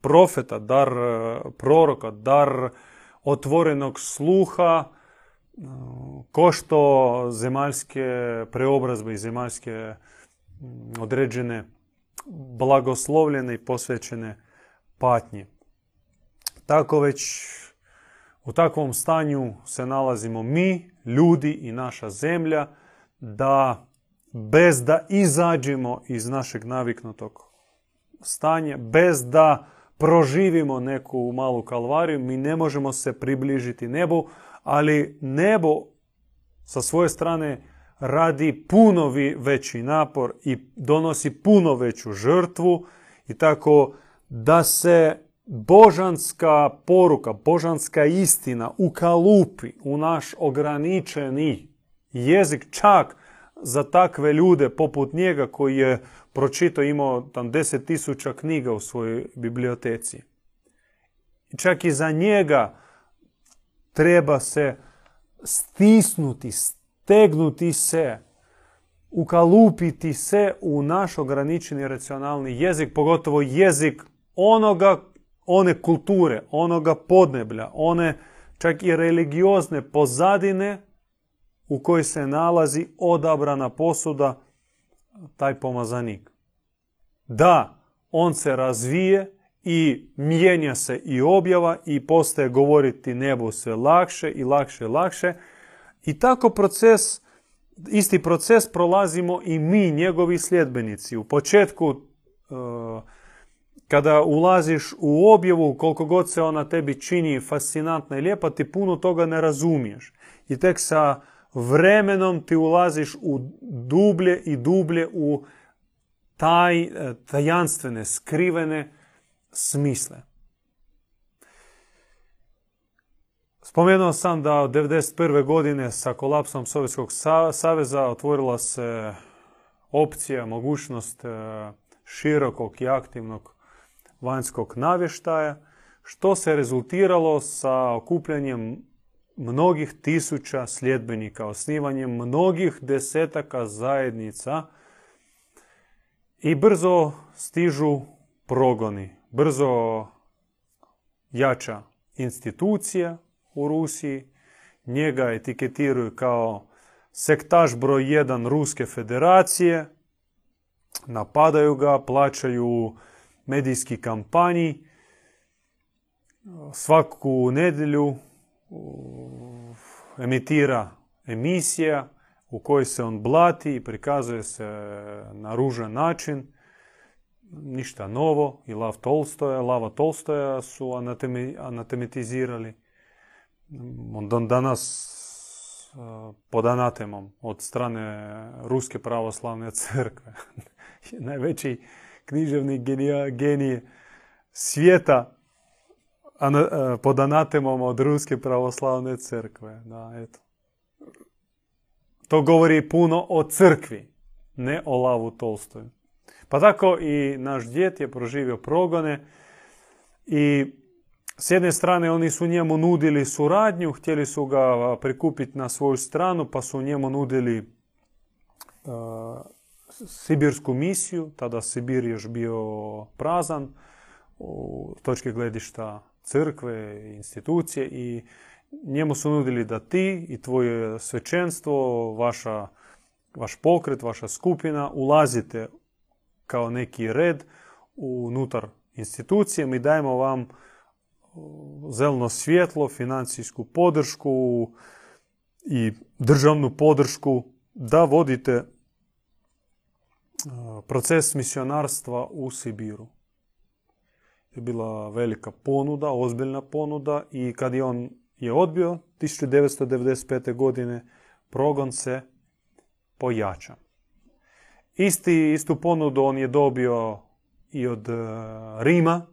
profeta, dar e, proroka, dar otvorenog sluha, košto zemaljske preobrazbe i zemaljske određene blagoslovljene i posvećene patnje. Tako već u takvom stanju se nalazimo mi, ljudi i naša zemlja, da bez da izađemo iz našeg naviknutog stanja, bez da proživimo neku malu kalvariju, mi ne možemo se približiti nebu, ali nebo sa svoje strane radi puno veći napor i donosi puno veću žrtvu i tako da se božanska poruka, božanska istina ukalupi u naš ograničeni jezik čak za takve ljude poput njega koji je pročito imao tam deset tisuća knjiga u svojoj biblioteci. I čak i za njega treba se stisnuti, stegnuti se, ukalupiti se u naš ograničeni racionalni jezik, pogotovo jezik onoga, one kulture, onoga podneblja, one čak i religiozne pozadine u kojoj se nalazi odabrana posuda taj pomazanik. Da, on se razvije i mijenja se i objava i postaje govoriti nebo sve lakše i lakše i lakše, i tako proces, isti proces prolazimo i mi, njegovi sljedbenici. U početku, uh, kada ulaziš u objavu, koliko god se ona tebi čini fascinantna i lijepa, ti puno toga ne razumiješ. I tek sa vremenom ti ulaziš u dublje i dublje u taj, uh, tajanstvene, skrivene smisle. Spomenuo sam da od 1991. godine sa kolapsom Sovjetskog saveza otvorila se opcija, mogućnost e, širokog i aktivnog vanjskog navještaja, što se rezultiralo sa okupljanjem mnogih tisuća sljedbenika, osnivanjem mnogih desetaka zajednica i brzo stižu progoni, brzo jača institucija, u Rusiji. Njega etiketiraju kao sektaš broj 1 Ruske federacije. Napadaju ga, plaćaju medijski kampanji. Svaku nedjelju emitira emisija u kojoj se on blati i prikazuje se na ružan način. Ništa novo. I Lav Tolstoja, Lava Tolstoja su anatemetizirali on danas pod anatemom od strane Ruske pravoslavne crkve. Najveći književni genije svijeta pod anatemom od Ruske pravoslavne crkve. Da, eto. To govori puno o crkvi, ne o Lavu Tolstoju. Pa tako i naš djet je proživio progone i s jedne strane oni su njemu nudili suradnju, htjeli su ga prikupiti na svoju stranu, pa su njemu nudili uh, sibirsku misiju, tada Sibir još bio prazan u točke gledišta crkve, institucije i njemu su nudili da ti i tvoje svećenstvo, vaša, vaš pokret, vaša skupina ulazite kao neki red unutar institucije, mi dajemo vam zeleno svjetlo, financijsku podršku i državnu podršku da vodite e, proces misionarstva u Sibiru. Je bila velika ponuda, ozbiljna ponuda i kad je on je odbio 1995. godine, progon se pojača. Isti, istu ponudu on je dobio i od e, Rima,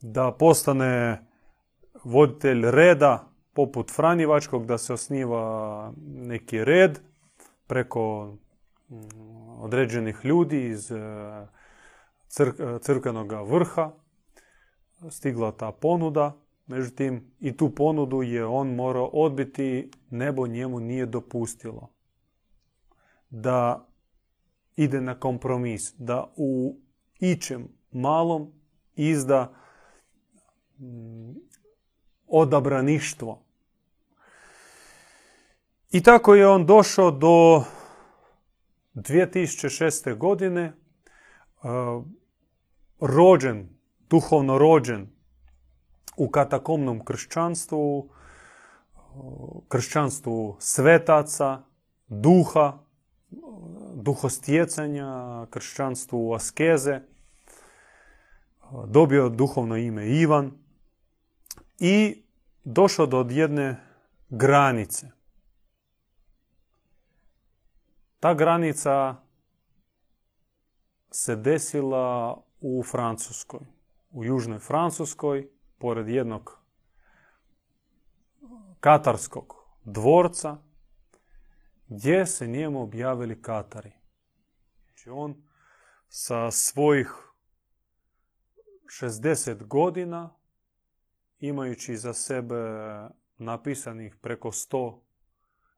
da postane voditelj reda poput Franjevačkog, da se osniva neki red preko mm, određenih ljudi iz e, crkvenog vrha. Stigla ta ponuda, međutim i tu ponudu je on morao odbiti, nebo njemu nije dopustilo da ide na kompromis, da u ičem malom izda mm, odabraništvo. I tako je on došao do 2006. godine, e, rođen, duhovno rođen u katakomnom kršćanstvu, kršćanstvu svetaca, duha, duhostjecanja, kršćanstvu askeze. Dobio duhovno ime Ivan i došao do jedne granice. Ta granica se desila u Francuskoj, u južnoj Francuskoj, pored jednog katarskog dvorca, gdje se njemu objavili Katari. Znači on sa svojih 60 godina, imajući za sebe napisanih preko 100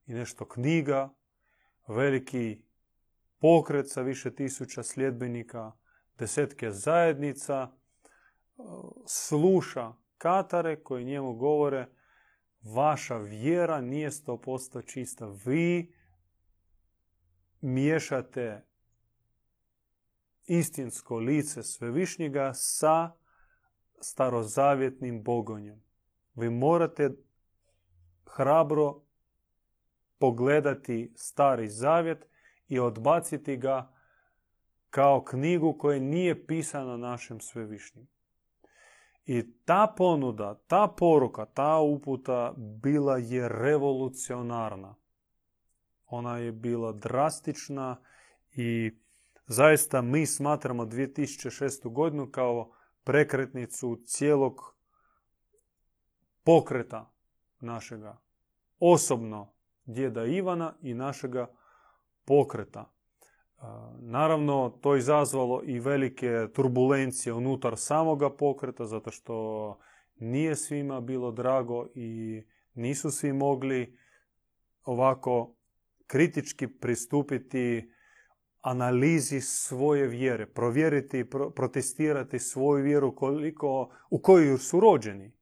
i nešto knjiga, veliki pokret sa više tisuća sljedbenika, desetke zajednica, sluša Katare koji njemu govore vaša vjera nije 100% čista. Vi miješate istinsko lice svevišnjega sa starozavjetnim bogonjem. Vi morate hrabro pogledati stari zavjet i odbaciti ga kao knjigu koja nije pisana našem svevišnjim. I ta ponuda, ta poruka, ta uputa bila je revolucionarna. Ona je bila drastična i zaista mi smatramo 2006. godinu kao prekretnicu cijelog pokreta našega osobno djeda Ivana i našega pokreta. Naravno, to izazvalo i velike turbulencije unutar samoga pokreta, zato što nije svima bilo drago i nisu svi mogli ovako kritički pristupiti analizi svoje vjere, provjeriti, protestirati svoju vjeru koliko, u kojoj su rođeni.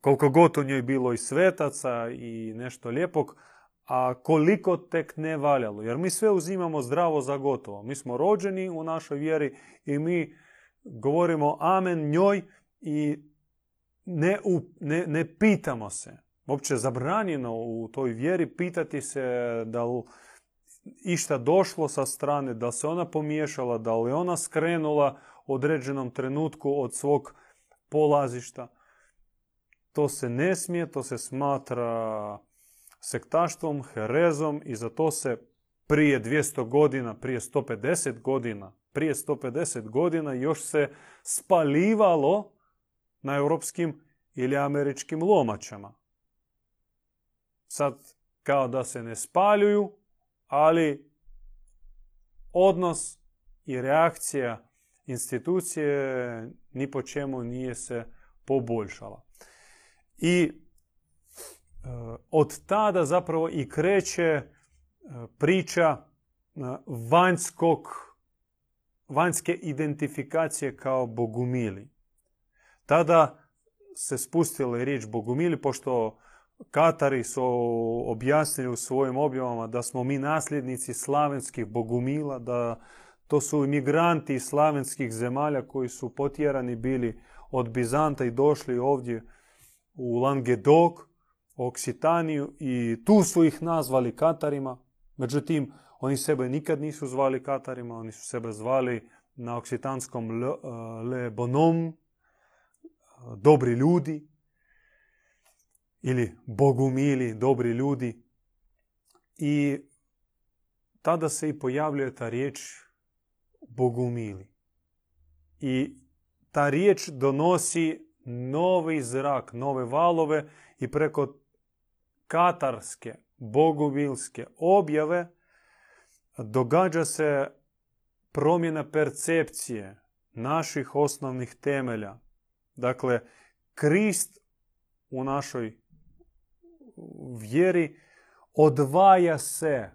Koliko god u njoj bilo i svetaca i nešto lijepog, a koliko tek ne valjalo. Jer mi sve uzimamo zdravo za gotovo. Mi smo rođeni u našoj vjeri i mi govorimo amen njoj i ne, ne, ne pitamo se. Uopće zabranjeno u toj vjeri pitati se da li išta došlo sa strane, da se ona pomiješala, da li ona skrenula u određenom trenutku od svog polazišta. To se ne smije, to se smatra sektaštvom, herezom i za to se prije 200 godina, prije 150 godina, prije 150 godina još se spalivalo na europskim ili američkim lomačama. Sad kao da se ne spaljuju, ali odnos i reakcija institucije ni po čemu nije se poboljšala. I od tada zapravo i kreće e, priča e, vanjskog, vanjske identifikacije kao bogumili. Tada se spustila riječ bogumili, pošto Katari su objasnili u svojim objavama da smo mi nasljednici slavenskih bogumila, da to su imigranti iz slavenskih zemalja koji su potjerani bili od Bizanta i došli ovdje u Langedok Oksitaniju i tu su ih nazvali Katarima. Međutim, oni sebe nikad nisu zvali Katarima, oni su sebe zvali na oksitanskom le, le bonom, dobri ljudi, ili bogumili, dobri ljudi. I tada se i pojavljuje ta riječ bogumili. I ta riječ donosi novi zrak, nove valove i preko katarske, bogumilske objave događa se promjena percepcije naših osnovnih temelja. Dakle, Krist u našoj vjeri odvaja se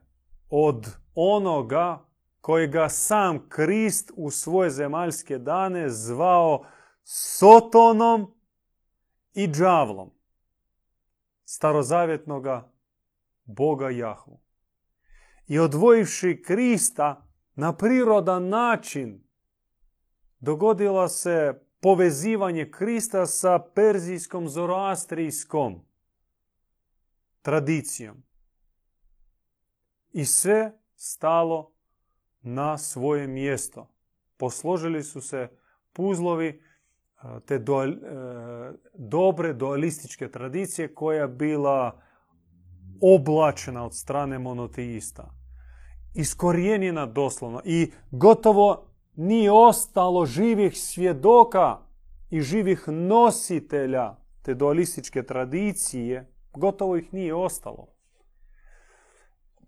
od onoga kojega sam Krist u svoje zemaljske dane zvao Sotonom i džavlom starozavjetnoga Boga Jahvu. I odvojivši Krista na prirodan način dogodilo se povezivanje Krista sa perzijskom zoroastrijskom tradicijom. I sve stalo na svoje mjesto. Posložili su se puzlovi te dual, e, dobre dualističke tradicije koja je bila oblačena od strane monoteista. Iskorijenjena doslovno i gotovo nije ostalo živih svjedoka i živih nositelja te dualističke tradicije, gotovo ih nije ostalo.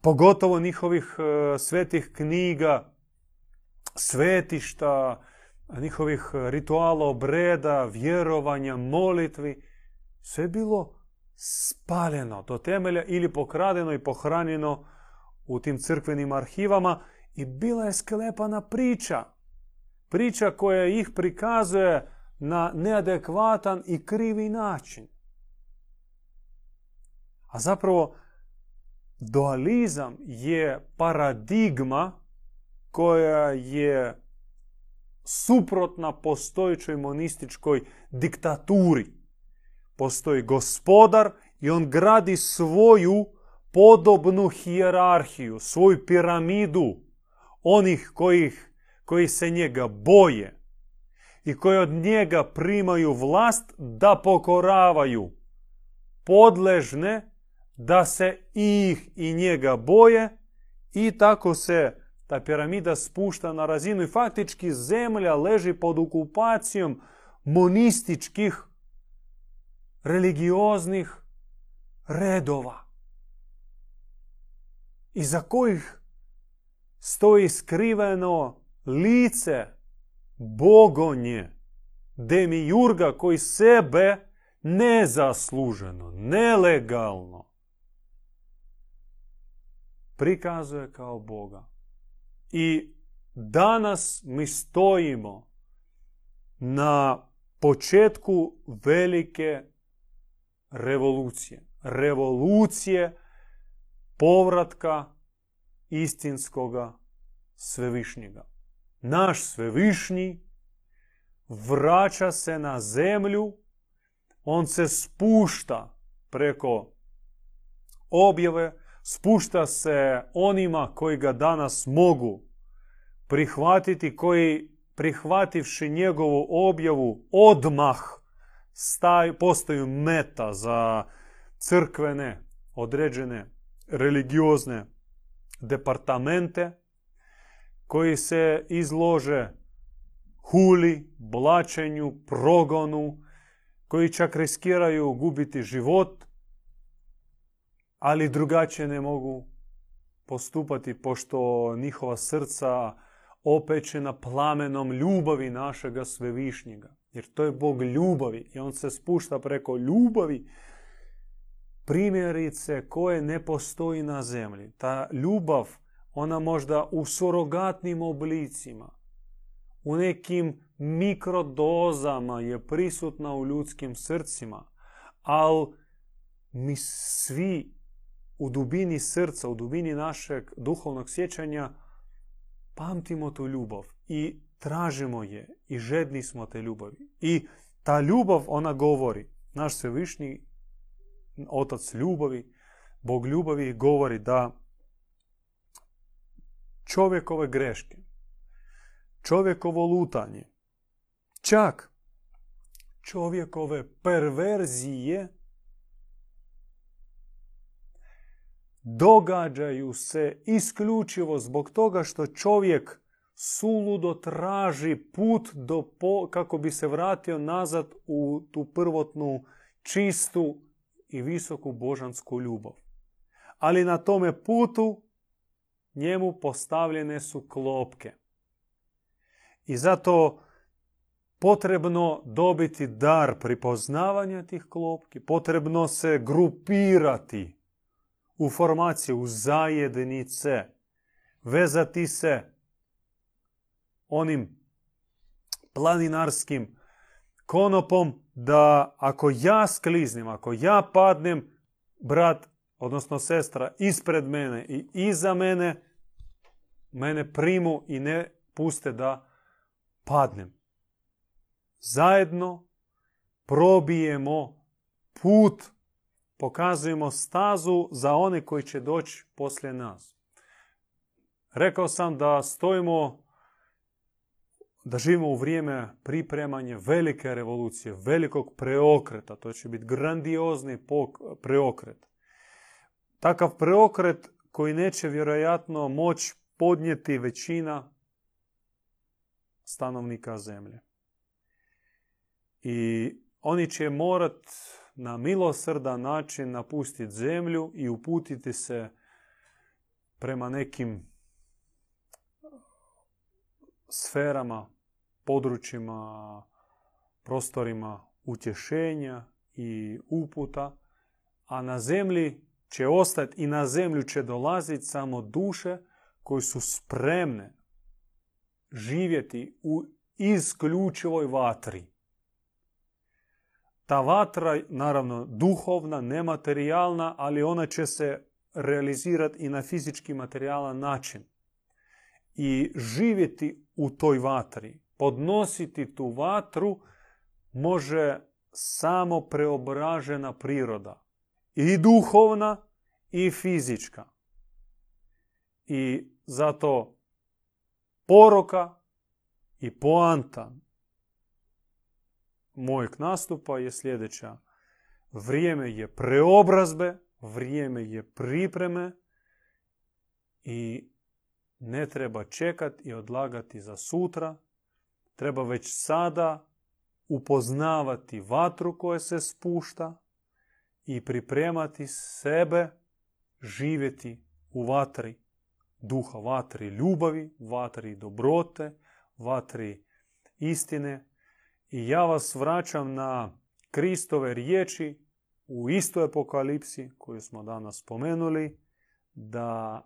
Pogotovo njihovih e, svetih knjiga, svetišta, njihovih rituala, obreda, vjerovanja, molitvi, sve bilo spaljeno do temelja ili pokradeno i pohranjeno u tim crkvenim arhivama i bila je sklepana priča. Priča koja ih prikazuje na neadekvatan i krivi način. A zapravo dualizam je paradigma koja je suprotna postojećoj monističkoj diktaturi. Postoji gospodar i on gradi svoju podobnu hijerarhiju, svoju piramidu onih kojih, koji se njega boje i koji od njega primaju vlast da pokoravaju podležne da se ih i njega boje i tako se ta piramida spušta na razinu i faktički zemlja leži pod okupacijom monističkih religioznih redova iza kojih stoji skriveno lice bogonje demijurga koji sebe nezasluženo, nelegalno prikazuje kao Boga. I danas mi stojimo na početku velike revolucije. Revolucije povratka istinskoga svevišnjega. Naš svevišnji vraća se na zemlju, on se spušta preko objave, spušta se onima koji ga danas mogu prihvatiti, koji prihvativši njegovu objavu odmah staj, postaju meta za crkvene, određene religiozne departamente koji se izlože huli, blačenju, progonu, koji čak riskiraju gubiti život ali drugačije ne mogu postupati pošto njihova srca opečena plamenom ljubavi našega svevišnjega. Jer to je Bog ljubavi i on se spušta preko ljubavi primjerice koje ne postoji na zemlji. Ta ljubav, ona možda u sorogatnim oblicima, u nekim mikrodozama je prisutna u ljudskim srcima, ali mi svi u dubini srca, u dubini našeg duhovnog sjećanja pamtimo tu ljubav i tražimo je i žedni smo te ljubavi. I ta ljubav, ona govori, naš svevišnji otac ljubavi, Bog ljubavi govori da čovjekove greške, čovjekovo lutanje, čak čovjekove perverzije događaju se isključivo zbog toga što čovjek suludo traži put do po, kako bi se vratio nazad u tu prvotnu čistu i visoku božansku ljubav. Ali na tome putu njemu postavljene su klopke. I zato potrebno dobiti dar pripoznavanja tih klopki, potrebno se grupirati u formaciju, u zajednice, vezati se onim planinarskim konopom da ako ja skliznim, ako ja padnem, brat, odnosno sestra, ispred mene i iza mene, mene primu i ne puste da padnem. Zajedno probijemo put, pokazujemo stazu za one koji će doći poslije nas. Rekao sam da stojimo, da živimo u vrijeme pripremanja velike revolucije, velikog preokreta. To će biti grandiozni preokret. Takav preokret koji neće vjerojatno moći podnijeti većina stanovnika zemlje. I oni će morat na milosrdan način napustiti zemlju i uputiti se prema nekim sferama, područjima, prostorima utješenja i uputa, a na zemlji će ostati i na zemlju će dolaziti samo duše koje su spremne živjeti u isključivoj vatri. Ta vatra, naravno, duhovna, nematerijalna, ali ona će se realizirati i na fizički materijalan način. I živjeti u toj vatri, podnositi tu vatru, može samo preobražena priroda. I duhovna, i fizička. I zato poroka i poanta mojeg nastupa je sljedeća. Vrijeme je preobrazbe, vrijeme je pripreme i ne treba čekati i odlagati za sutra. Treba već sada upoznavati vatru koja se spušta i pripremati sebe živjeti u vatri duha, vatri ljubavi, vatri dobrote, vatri istine. I ja vas vraćam na Kristove riječi u istoj apokalipsi koju smo danas spomenuli, da,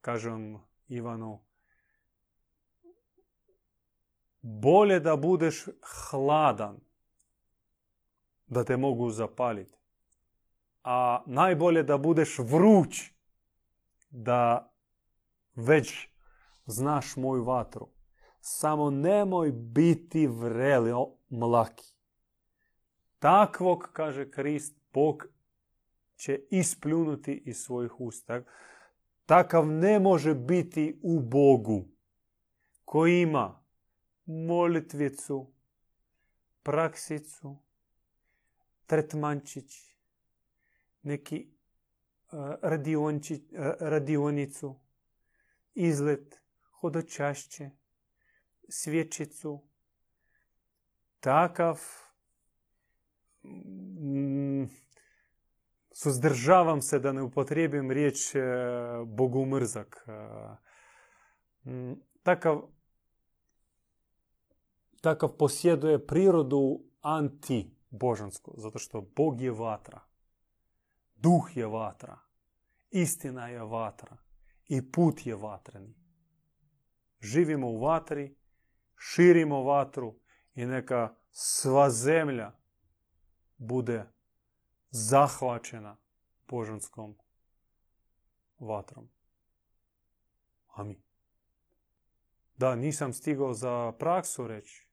kažem Ivanu, bolje da budeš hladan, da te mogu zapaliti. A najbolje da budeš vruć, da već znaš moju vatru. Samo nemoj biti vreli, o, mlaki. Takvog, kaže Krist, Bog će ispljunuti iz svojih usta. Takav ne može biti u Bogu koji ima molitvicu, praksicu, tretmančić, neki radionicu, izlet, hodočašće, svječicu. Takav mm, suzdržavam se da ne upotrijebim riječ e, bogumrzak. E, mm, takav, takav posjeduje prirodu anti-božansku, zato što Bog je vatra. Duh je vatra. Istina je vatra i put je vatreni. Živimo u vatri, širimo vatru i neka sva zemlja bude zahvaćena božanskom vatrom. Amin. Da, nisam stigao za praksu reći.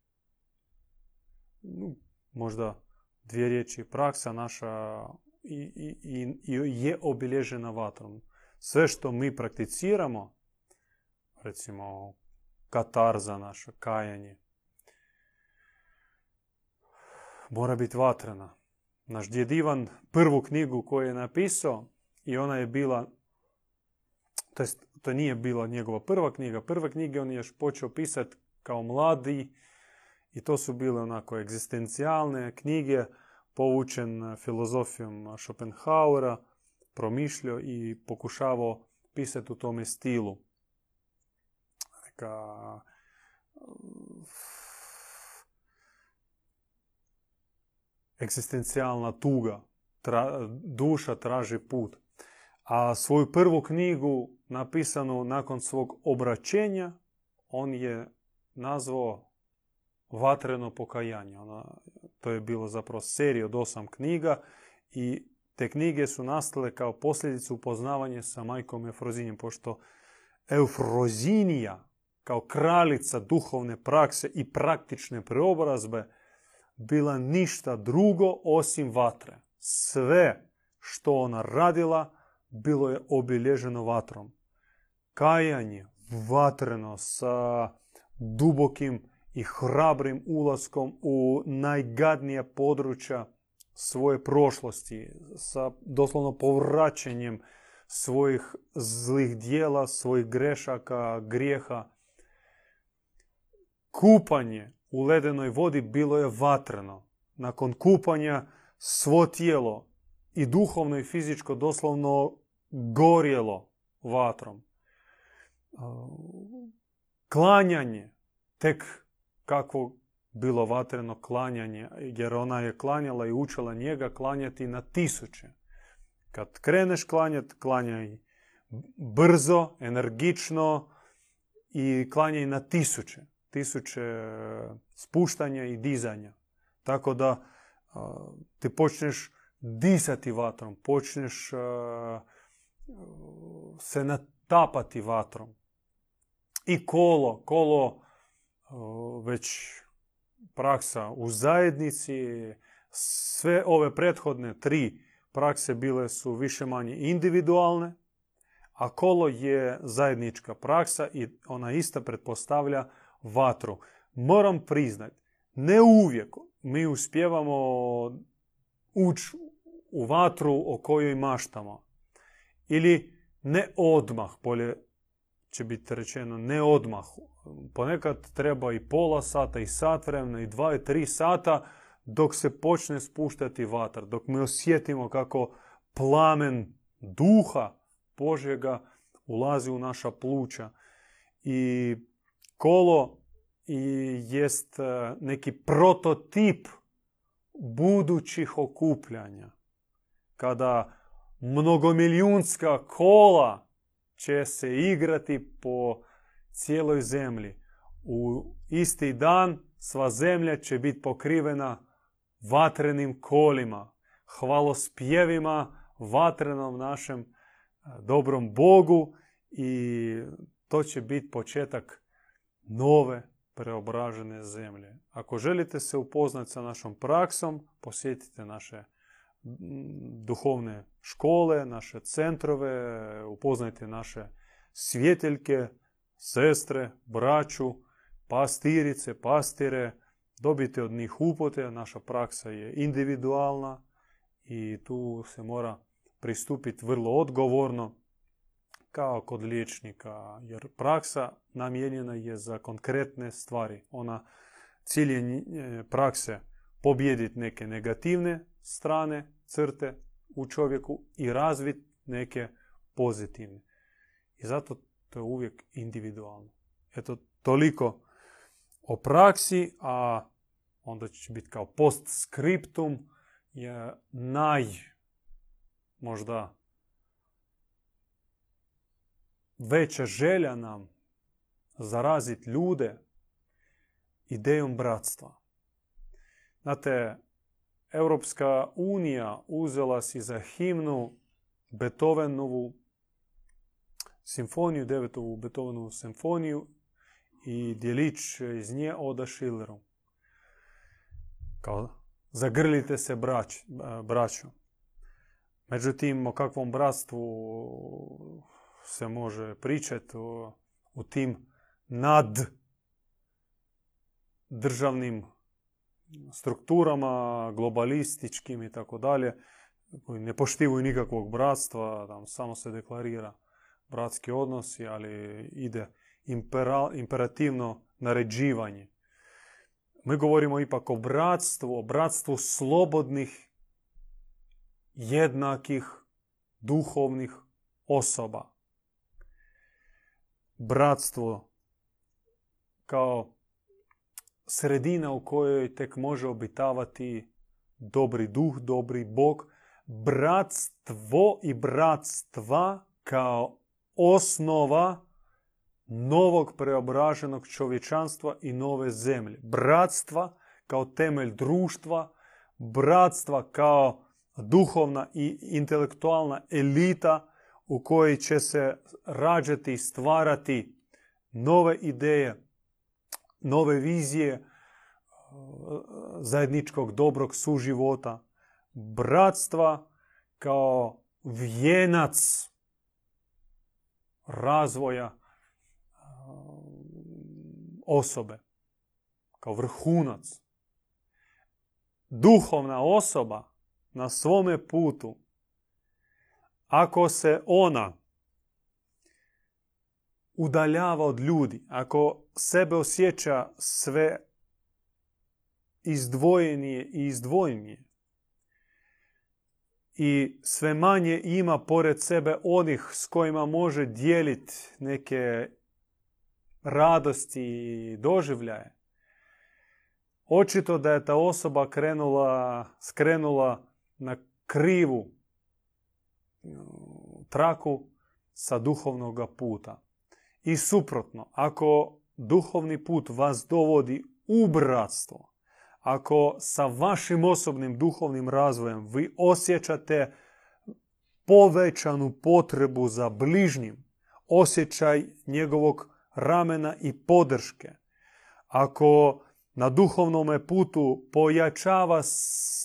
Možda dvije riječi. Praksa naša i, i, i je obilježena vatrom sve što mi prakticiramo, recimo katarza naša, kajanje. Mora biti vatrena. Naš djed Ivan prvu knjigu koju je napisao i ona je bila, to, jest, to nije bila njegova prva knjiga, prve knjige on je još počeo pisati kao mladi i to su bile onako egzistencijalne knjige, povučen filozofijom Schopenhauera, promišljao i pokušavao pisati u tome stilu. Neka egzistencijalna tuga, duša traži put. A svoju prvu knjigu napisanu nakon svog obraćenja on je nazvao Vatreno pokajanje. Ona, to je bilo zapravo serija od osam knjiga i te knjige su nastale kao posljedicu upoznavanja sa majkom Eufrozinjem, pošto Eufrozinija kao kraljica duhovne prakse i praktične preobrazbe bila ništa drugo osim vatre. Sve što ona radila bilo je obilježeno vatrom. Kajanje vatreno sa dubokim i hrabrim ulaskom u najgadnija područja svoje prošlosti, sa doslovno povraćanjem svojih zlih dijela, svojih grešaka, grijeha. Kupanje u ledenoj vodi bilo je vatreno. Nakon kupanja svo tijelo i duhovno i fizičko doslovno gorjelo vatrom. Klanjanje, tek kakvo bilo vatreno klanjanje, jer ona je klanjala i učila njega klanjati na tisuće. Kad kreneš klanjati, klanjaj brzo, energično i klanjaj na tisuće. Tisuće e, spuštanja i dizanja. Tako da ti počneš disati vatrom, počneš e, se natapati vatrom. I kolo, kolo već praksa u zajednici, sve ove prethodne tri prakse bile su više manje individualne, a kolo je zajednička praksa i ona ista pretpostavlja vatru. Moram priznati, ne uvijek mi uspjevamo ući u vatru o kojoj maštamo. Ili ne odmah, bolje će biti rečeno, ne odmah. Ponekad treba i pola sata, i sat vremena, i dva, i tri sata dok se počne spuštati vatar, dok mi osjetimo kako plamen duha Božjega ulazi u naša pluća. I kolo i jest e, neki prototip budućih okupljanja. Kada mnogomilijunska kola će se igrati po cijeloj zemlji. U isti dan sva zemlja će biti pokrivena vatrenim kolima, hvalospjevima vatrenom našem e, dobrom Bogu i to će biti početak nove preobražene zemlje. Ako želite se upoznati sa našom praksom, posjetite naše duhovne škole, naše centrove, upoznajte naše svjeteljke, sestre, braću, pastirice, pastire, dobite od njih upote, naša praksa je individualna i tu se mora pristupiti vrlo odgovorno kao kod liječnika, jer praksa namijenjena je za konkretne stvari. Ona cilj je e, prakse pobijediti neke negativne strane, crte u čovjeku i razviti neke pozitivne. I zato to je uvijek individualno. Eto, toliko o praksi, a onda će biti kao postscriptum je naj možda veća želja nam zaraziti ljude idejom bratstva. Znate, Europska unija uzela si za himnu Beethovenovu simfoniju, devetovu Beethovenovu simfoniju i dijelić iz nje Oda Schilleru. Kao zagrlite se brać, braću. Međutim, o kakvom bratstvu se može pričati u tim nad državnim strukturama, globalističkim i tako dalje, koji ne poštivuju nikakvog bratstva, tam samo se deklarira bratski odnosi, ali ide imperativno naređivanje. Mi govorimo ipak o bratstvu, o bratstvu slobodnih, jednakih, duhovnih osoba. Bratstvo kao sredina u kojoj tek može obitavati dobri duh, dobri bog, bratstvo i bratstva kao osnova novog preobraženog čovječanstva i nove zemlje. Bratstva kao temelj društva, bratstva kao duhovna i intelektualna elita u kojoj će se rađati i stvarati nove ideje, nove vizije zajedničkog dobrog suživota, bratstva kao vijenac razvoja osobe, kao vrhunac. Duhovna osoba na svome putu, ako se ona udaljava od ljudi, ako sebe osjeća sve izdvojenije i izdvojenije i sve manje ima pored sebe onih s kojima može dijeliti neke radosti i doživljaje, očito da je ta osoba krenula, skrenula na krivu traku sa duhovnog puta. I suprotno, ako duhovni put vas dovodi u bratstvo, ako sa vašim osobnim duhovnim razvojem vi osjećate povećanu potrebu za bližnjim, osjećaj njegovog ramena i podrške, ako na duhovnom putu pojačava,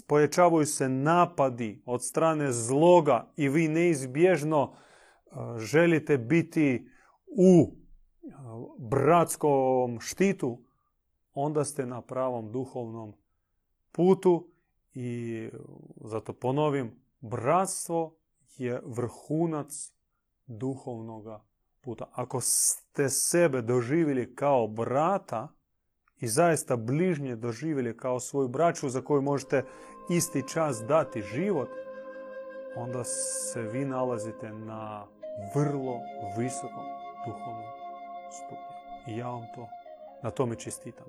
pojačavaju se napadi od strane zloga i vi neizbježno e, želite biti u e, bratskom štitu, onda ste na pravom duhovnom putu i zato ponovim, bratstvo je vrhunac duhovnog puta. Ako ste sebe doživjeli kao brata i zaista bližnje doživjeli kao svoju braću za koju možete isti čas dati život, onda se vi nalazite na vrlo visokom duhovnom stupnju. I ja vam to na tome čestitam.